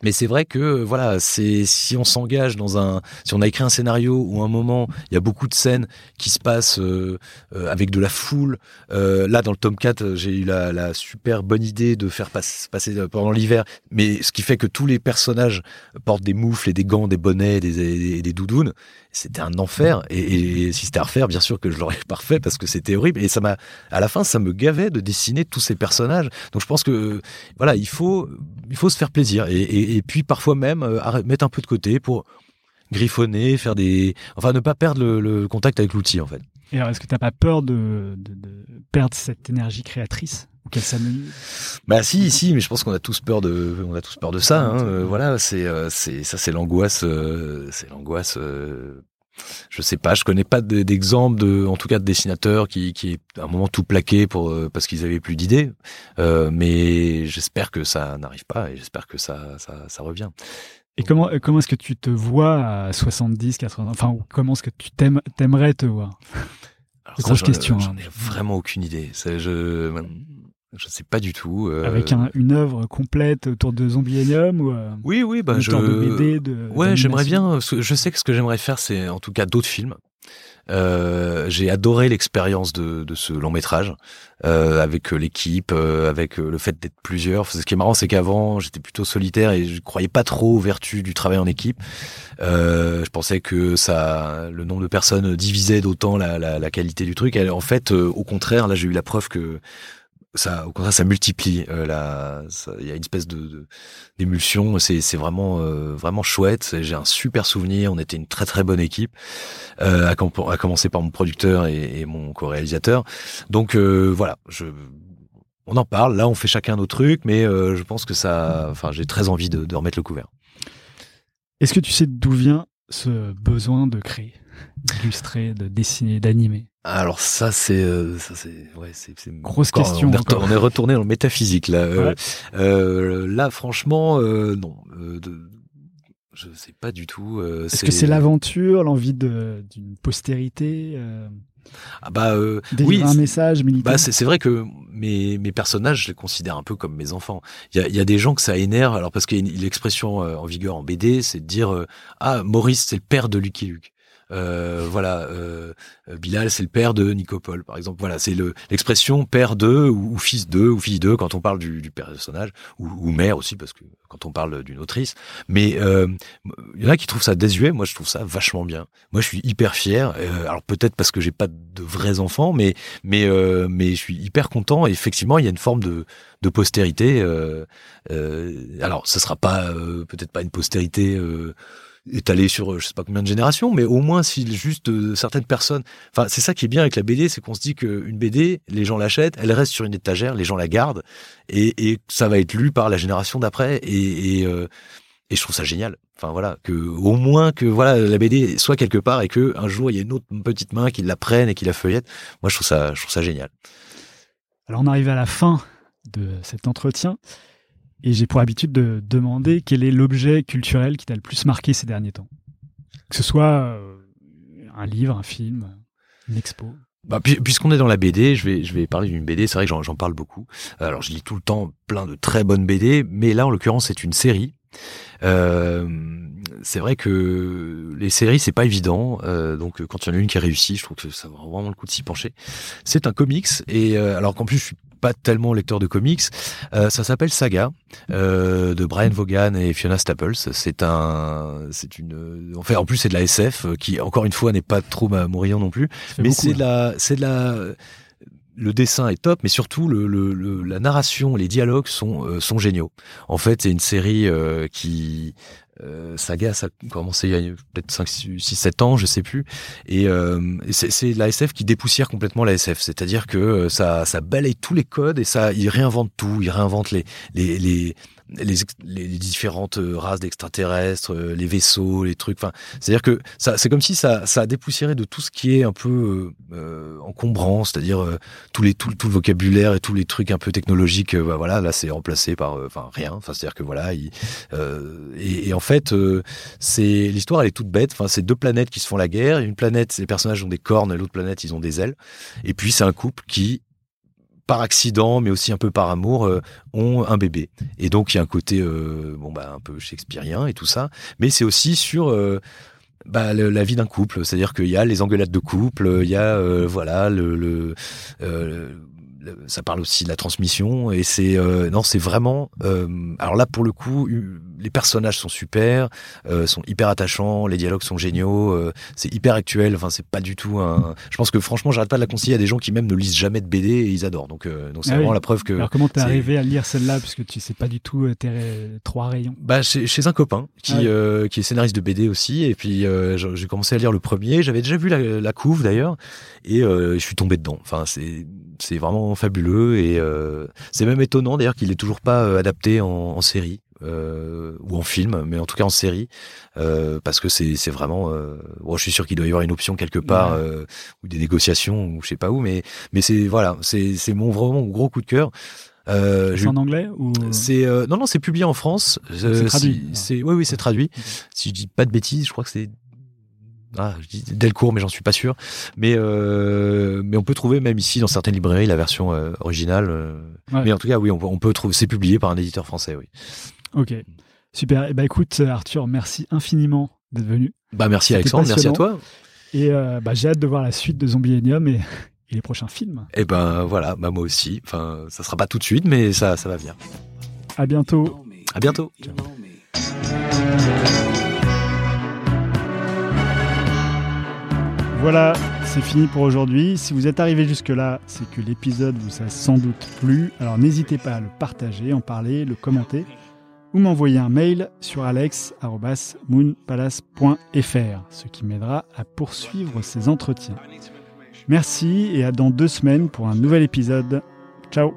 mais c'est vrai que euh, voilà, c'est si on s'engage dans un, si on a écrit un scénario où un moment il y a beaucoup de scènes qui se passent euh, euh, avec de la foule. Là dans le tome 4, j'ai eu la, super bonne idée de faire passe- passer pendant l'hiver, mais ce qui fait que tous les personnages portent des moufles et des gants, des bonnets, des, des, des doudounes. C'était un enfer. Et, si c'était à refaire, bien sûr que je l'aurais pas refait parce que c'était horrible. Et ça m'a, à la fin, ça me gavait de dessiner tous ces personnages. Donc je pense que voilà, il faut, il faut se faire plaisir. Et, et puis parfois même euh, mettre un peu de côté pour griffonner, faire des, enfin ne pas perdre le, le contact avec l'outil en fait. Et alors, est-ce que t'as pas peur de, de, de perdre cette énergie créatrice ou qu'elle Bah si, si, mais je pense qu'on a tous peur de, on a tous peur de ça. Hein. Euh, voilà, c'est, euh, c'est, ça, c'est l'angoisse, c'est l'angoisse. Je sais pas, je connais pas de- d'exemple de, en tout cas de dessinateurs qui, qui à un moment tout plaqué pour euh, parce qu'ils avaient plus d'idées. Euh, mais j'espère que ça n'arrive pas et j'espère que ça, ça, ça revient. Et comment, euh, comment est-ce que tu te vois à 70, 80 Enfin, comment est-ce que tu t'aimes- t'aimerais te voir? Alors Grosse j'en- question, J'en hein. ai vraiment aucune idée. C'est- Je, je sais pas du tout. euh, Avec un- une œuvre complète autour de Zombielenium ou euh, Oui, oui, bah je. de BD de, Ouais, j'aimerais bien. Je sais que ce que j'aimerais faire, c'est en tout cas d'autres films. Euh, j'ai adoré l'expérience de, de ce long métrage euh, avec euh, l'équipe, euh, avec euh, le fait d'être plusieurs. Ce qui est marrant, c'est qu'avant j'étais plutôt solitaire et je croyais pas trop aux vertus du travail en équipe. Euh, je pensais que ça, le nombre de personnes divisait d'autant la, la, la qualité du truc. Et en fait, euh, au contraire, là j'ai eu la preuve que ça, au contraire, ça multiplie. Euh, il y a une espèce de, d'émulsion. C'est, vraiment, euh, vraiment chouette. J'ai un super souvenir. On était une très très bonne équipe. Euh, à, com- à commencer par mon producteur et, mon co-réalisateur. Donc voilà, on en parle. Là, on fait chacun nos trucs, mais je pense que ça, enfin, j'ai très envie de remettre le couvert. Est-ce que tu sais d'où vient ce besoin de créer, d'illustrer, de dessiner, d'animer? Alors ça c'est euh, ça c'est ouais c'est c'est Grosse encore- question On est, encore. on est retourné dans le métaphysique là. Euh, Ouais. euh, là franchement euh, non. Euh, de, je sais pas du tout. euh, Est-ce que c'est l'aventure, l'envie de- d'une postérité, euh, ah bah euh, oui. un c'est- message militant? Bah, c'est c'est vrai que mes, mes personnages, je les considère un peu comme mes enfants. Il y a, il y a des gens que ça énerve, alors parce qu'il y a une- l'expression euh, en vigueur en BD, c'est de dire euh, ah Maurice c'est le père de Lucky Luke. Euh, voilà, euh, euh, Bilal c'est le père de Nicopole par exemple. Voilà, c'est le l'expression père de ou, fils de ou fille de quand on parle du, du personnage ou, ou mère aussi parce que quand on parle d'une autrice. Mais euh, il y en a qui trouvent ça désuet. Moi, je trouve ça vachement bien. Moi, je suis hyper fier. Alors peut-être parce que j'ai pas de vrais enfants, mais mais mais je suis hyper content. Et effectivement, il y a une forme de de postérité. Alors, ce sera pas peut-être pas une postérité. Euh, étalé sur je sais pas combien de générations, mais au moins si juste euh, certaines personnes. Enfin, c'est ça qui est bien avec la BD, c'est qu'on se dit qu'une BD, les gens l'achètent, elle reste sur une étagère, les gens la gardent, et, et ça va être lu par la génération d'après, et, et, euh, je trouve ça génial. Enfin voilà, que au moins que voilà la BD soit quelque part et que un jour il y a une autre petite main qui la prenne et qui la feuillette. Moi, je trouve ça, je trouve ça génial. Alors on arrive à la fin de cet entretien. Et j'ai pour habitude de demander quel est l'objet culturel qui t'a le plus marqué ces derniers temps. Que ce soit euh, un livre, un film, une expo. Bah, puisqu'on est dans la BD, je vais, je vais parler d'une BD. C'est vrai que j'en parle beaucoup. Alors, je lis tout le temps plein de très bonnes BD, mais là, en l'occurrence, c'est une série. Euh, c'est vrai que les séries, c'est pas évident. Euh, donc, quand il y en a une qui réussit, je trouve que ça vaut vraiment le coup de s'y pencher. C'est un comics, et alors qu'en plus, je suis pas tellement lecteur de comics. Euh, ça s'appelle Saga euh, de Brian Vaughan et Fiona Staples. C'est un, c'est une, en fait, en plus c'est de la SF qui encore une fois n'est pas trop mourant non plus, mais c'est de la, c'est de la le dessin est top, mais surtout le, le, la narration, les dialogues sont, euh, sont géniaux. En fait, c'est une série euh, qui euh, Saga, ça a commencé il y a peut-être 5, 6, 7 ans, je sais plus. Et euh, c'est la SF qui dépoussière complètement la SF. C'est-à-dire que ça, ça balaye tous les codes et ça, il réinvente tout. Il réinvente les, les les, les, différentes euh, races d'extraterrestres, euh, les vaisseaux, les trucs. Enfin, c'est-à-dire que ça, c'est comme si ça, ça a de tout ce qui est un peu euh, encombrant, c'est-à-dire euh, tous les tout, tout, le vocabulaire et tous les trucs un peu technologiques. Bah, voilà, là, c'est remplacé par enfin rien. Enfin, c'est-à-dire que voilà, il, et, et, en fait, c'est l'histoire, elle est toute bête. Enfin, c'est deux planètes qui se font la guerre. Une planète, les personnages ont des cornes, l'autre planète, ils ont des ailes. Et puis, c'est un couple qui par accident, mais aussi un peu par amour, euh, ont un bébé. Et donc il y a un côté euh, bon bah un peu shakespearien et tout ça, mais c'est aussi sur euh, bah, la vie d'un couple, c'est-à-dire qu'il y a les engueulades de couple, il y a voilà le, le ça parle aussi de la transmission. Et c'est non c'est vraiment alors là pour le coup les personnages sont super euh, sont hyper attachants les dialogues sont géniaux euh, c'est hyper actuel enfin c'est pas du tout un je pense que franchement j'arrête pas de la conseiller à des gens qui même ne lisent jamais de BD et ils adorent. Donc euh, donc c'est ah vraiment la preuve que alors comment t'es arrivé à lire celle-là? Parce que tu sais pas du tout tes trois rayons. Bah chez, chez un copain qui ah qui est scénariste de BD aussi. Et puis j'ai commencé à lire le premier. J'avais déjà vu la, la couve d'ailleurs. Et je suis tombé dedans. Enfin c'est c'est vraiment fabuleux. Et euh, c'est même étonnant d'ailleurs qu'il est toujours pas euh, adapté en, en série euh, ou en film, mais en tout cas en série, euh, parce que c'est c'est vraiment. Euh, bon, je suis sûr qu'il doit y avoir une option quelque part euh, ou des négociations ou je sais pas où, mais mais c'est voilà, c'est c'est mon vraiment gros coup de cœur. Euh, c'est en anglais ou? C'est non non c'est publié en France. c'est traduit. C'est oui oui c'est traduit. Si je dis pas de bêtises, je crois que c'est ah, je dis Delcourt, mais j'en suis pas sûr. Mais euh, mais on peut trouver même ici dans certaines librairies la version euh, originale. Euh. Mais en tout cas, oui, on, on peut trouver. C'est publié par un éditeur français, oui. Ok, super. Et eh bah ben, écoute, Arthur, merci infiniment d'être venu. Bah merci Alexandre, merci à toi. Et bah, j'ai hâte de voir la suite de Zombielenium et, et les prochains films. Et eh ben voilà, bah moi aussi. Enfin, ça sera pas tout de suite, mais ça ça va venir. À bientôt. À bientôt. Voilà, c'est fini pour aujourd'hui. Si vous êtes arrivé jusque-là, c'est que l'épisode vous a sans doute plu. Alors n'hésitez pas à le partager, en parler, le commenter ou m'envoyer un mail sur alex.moonpalace.fr, ce qui m'aidera à poursuivre ces entretiens. Merci et à dans deux semaines pour un nouvel épisode. Ciao.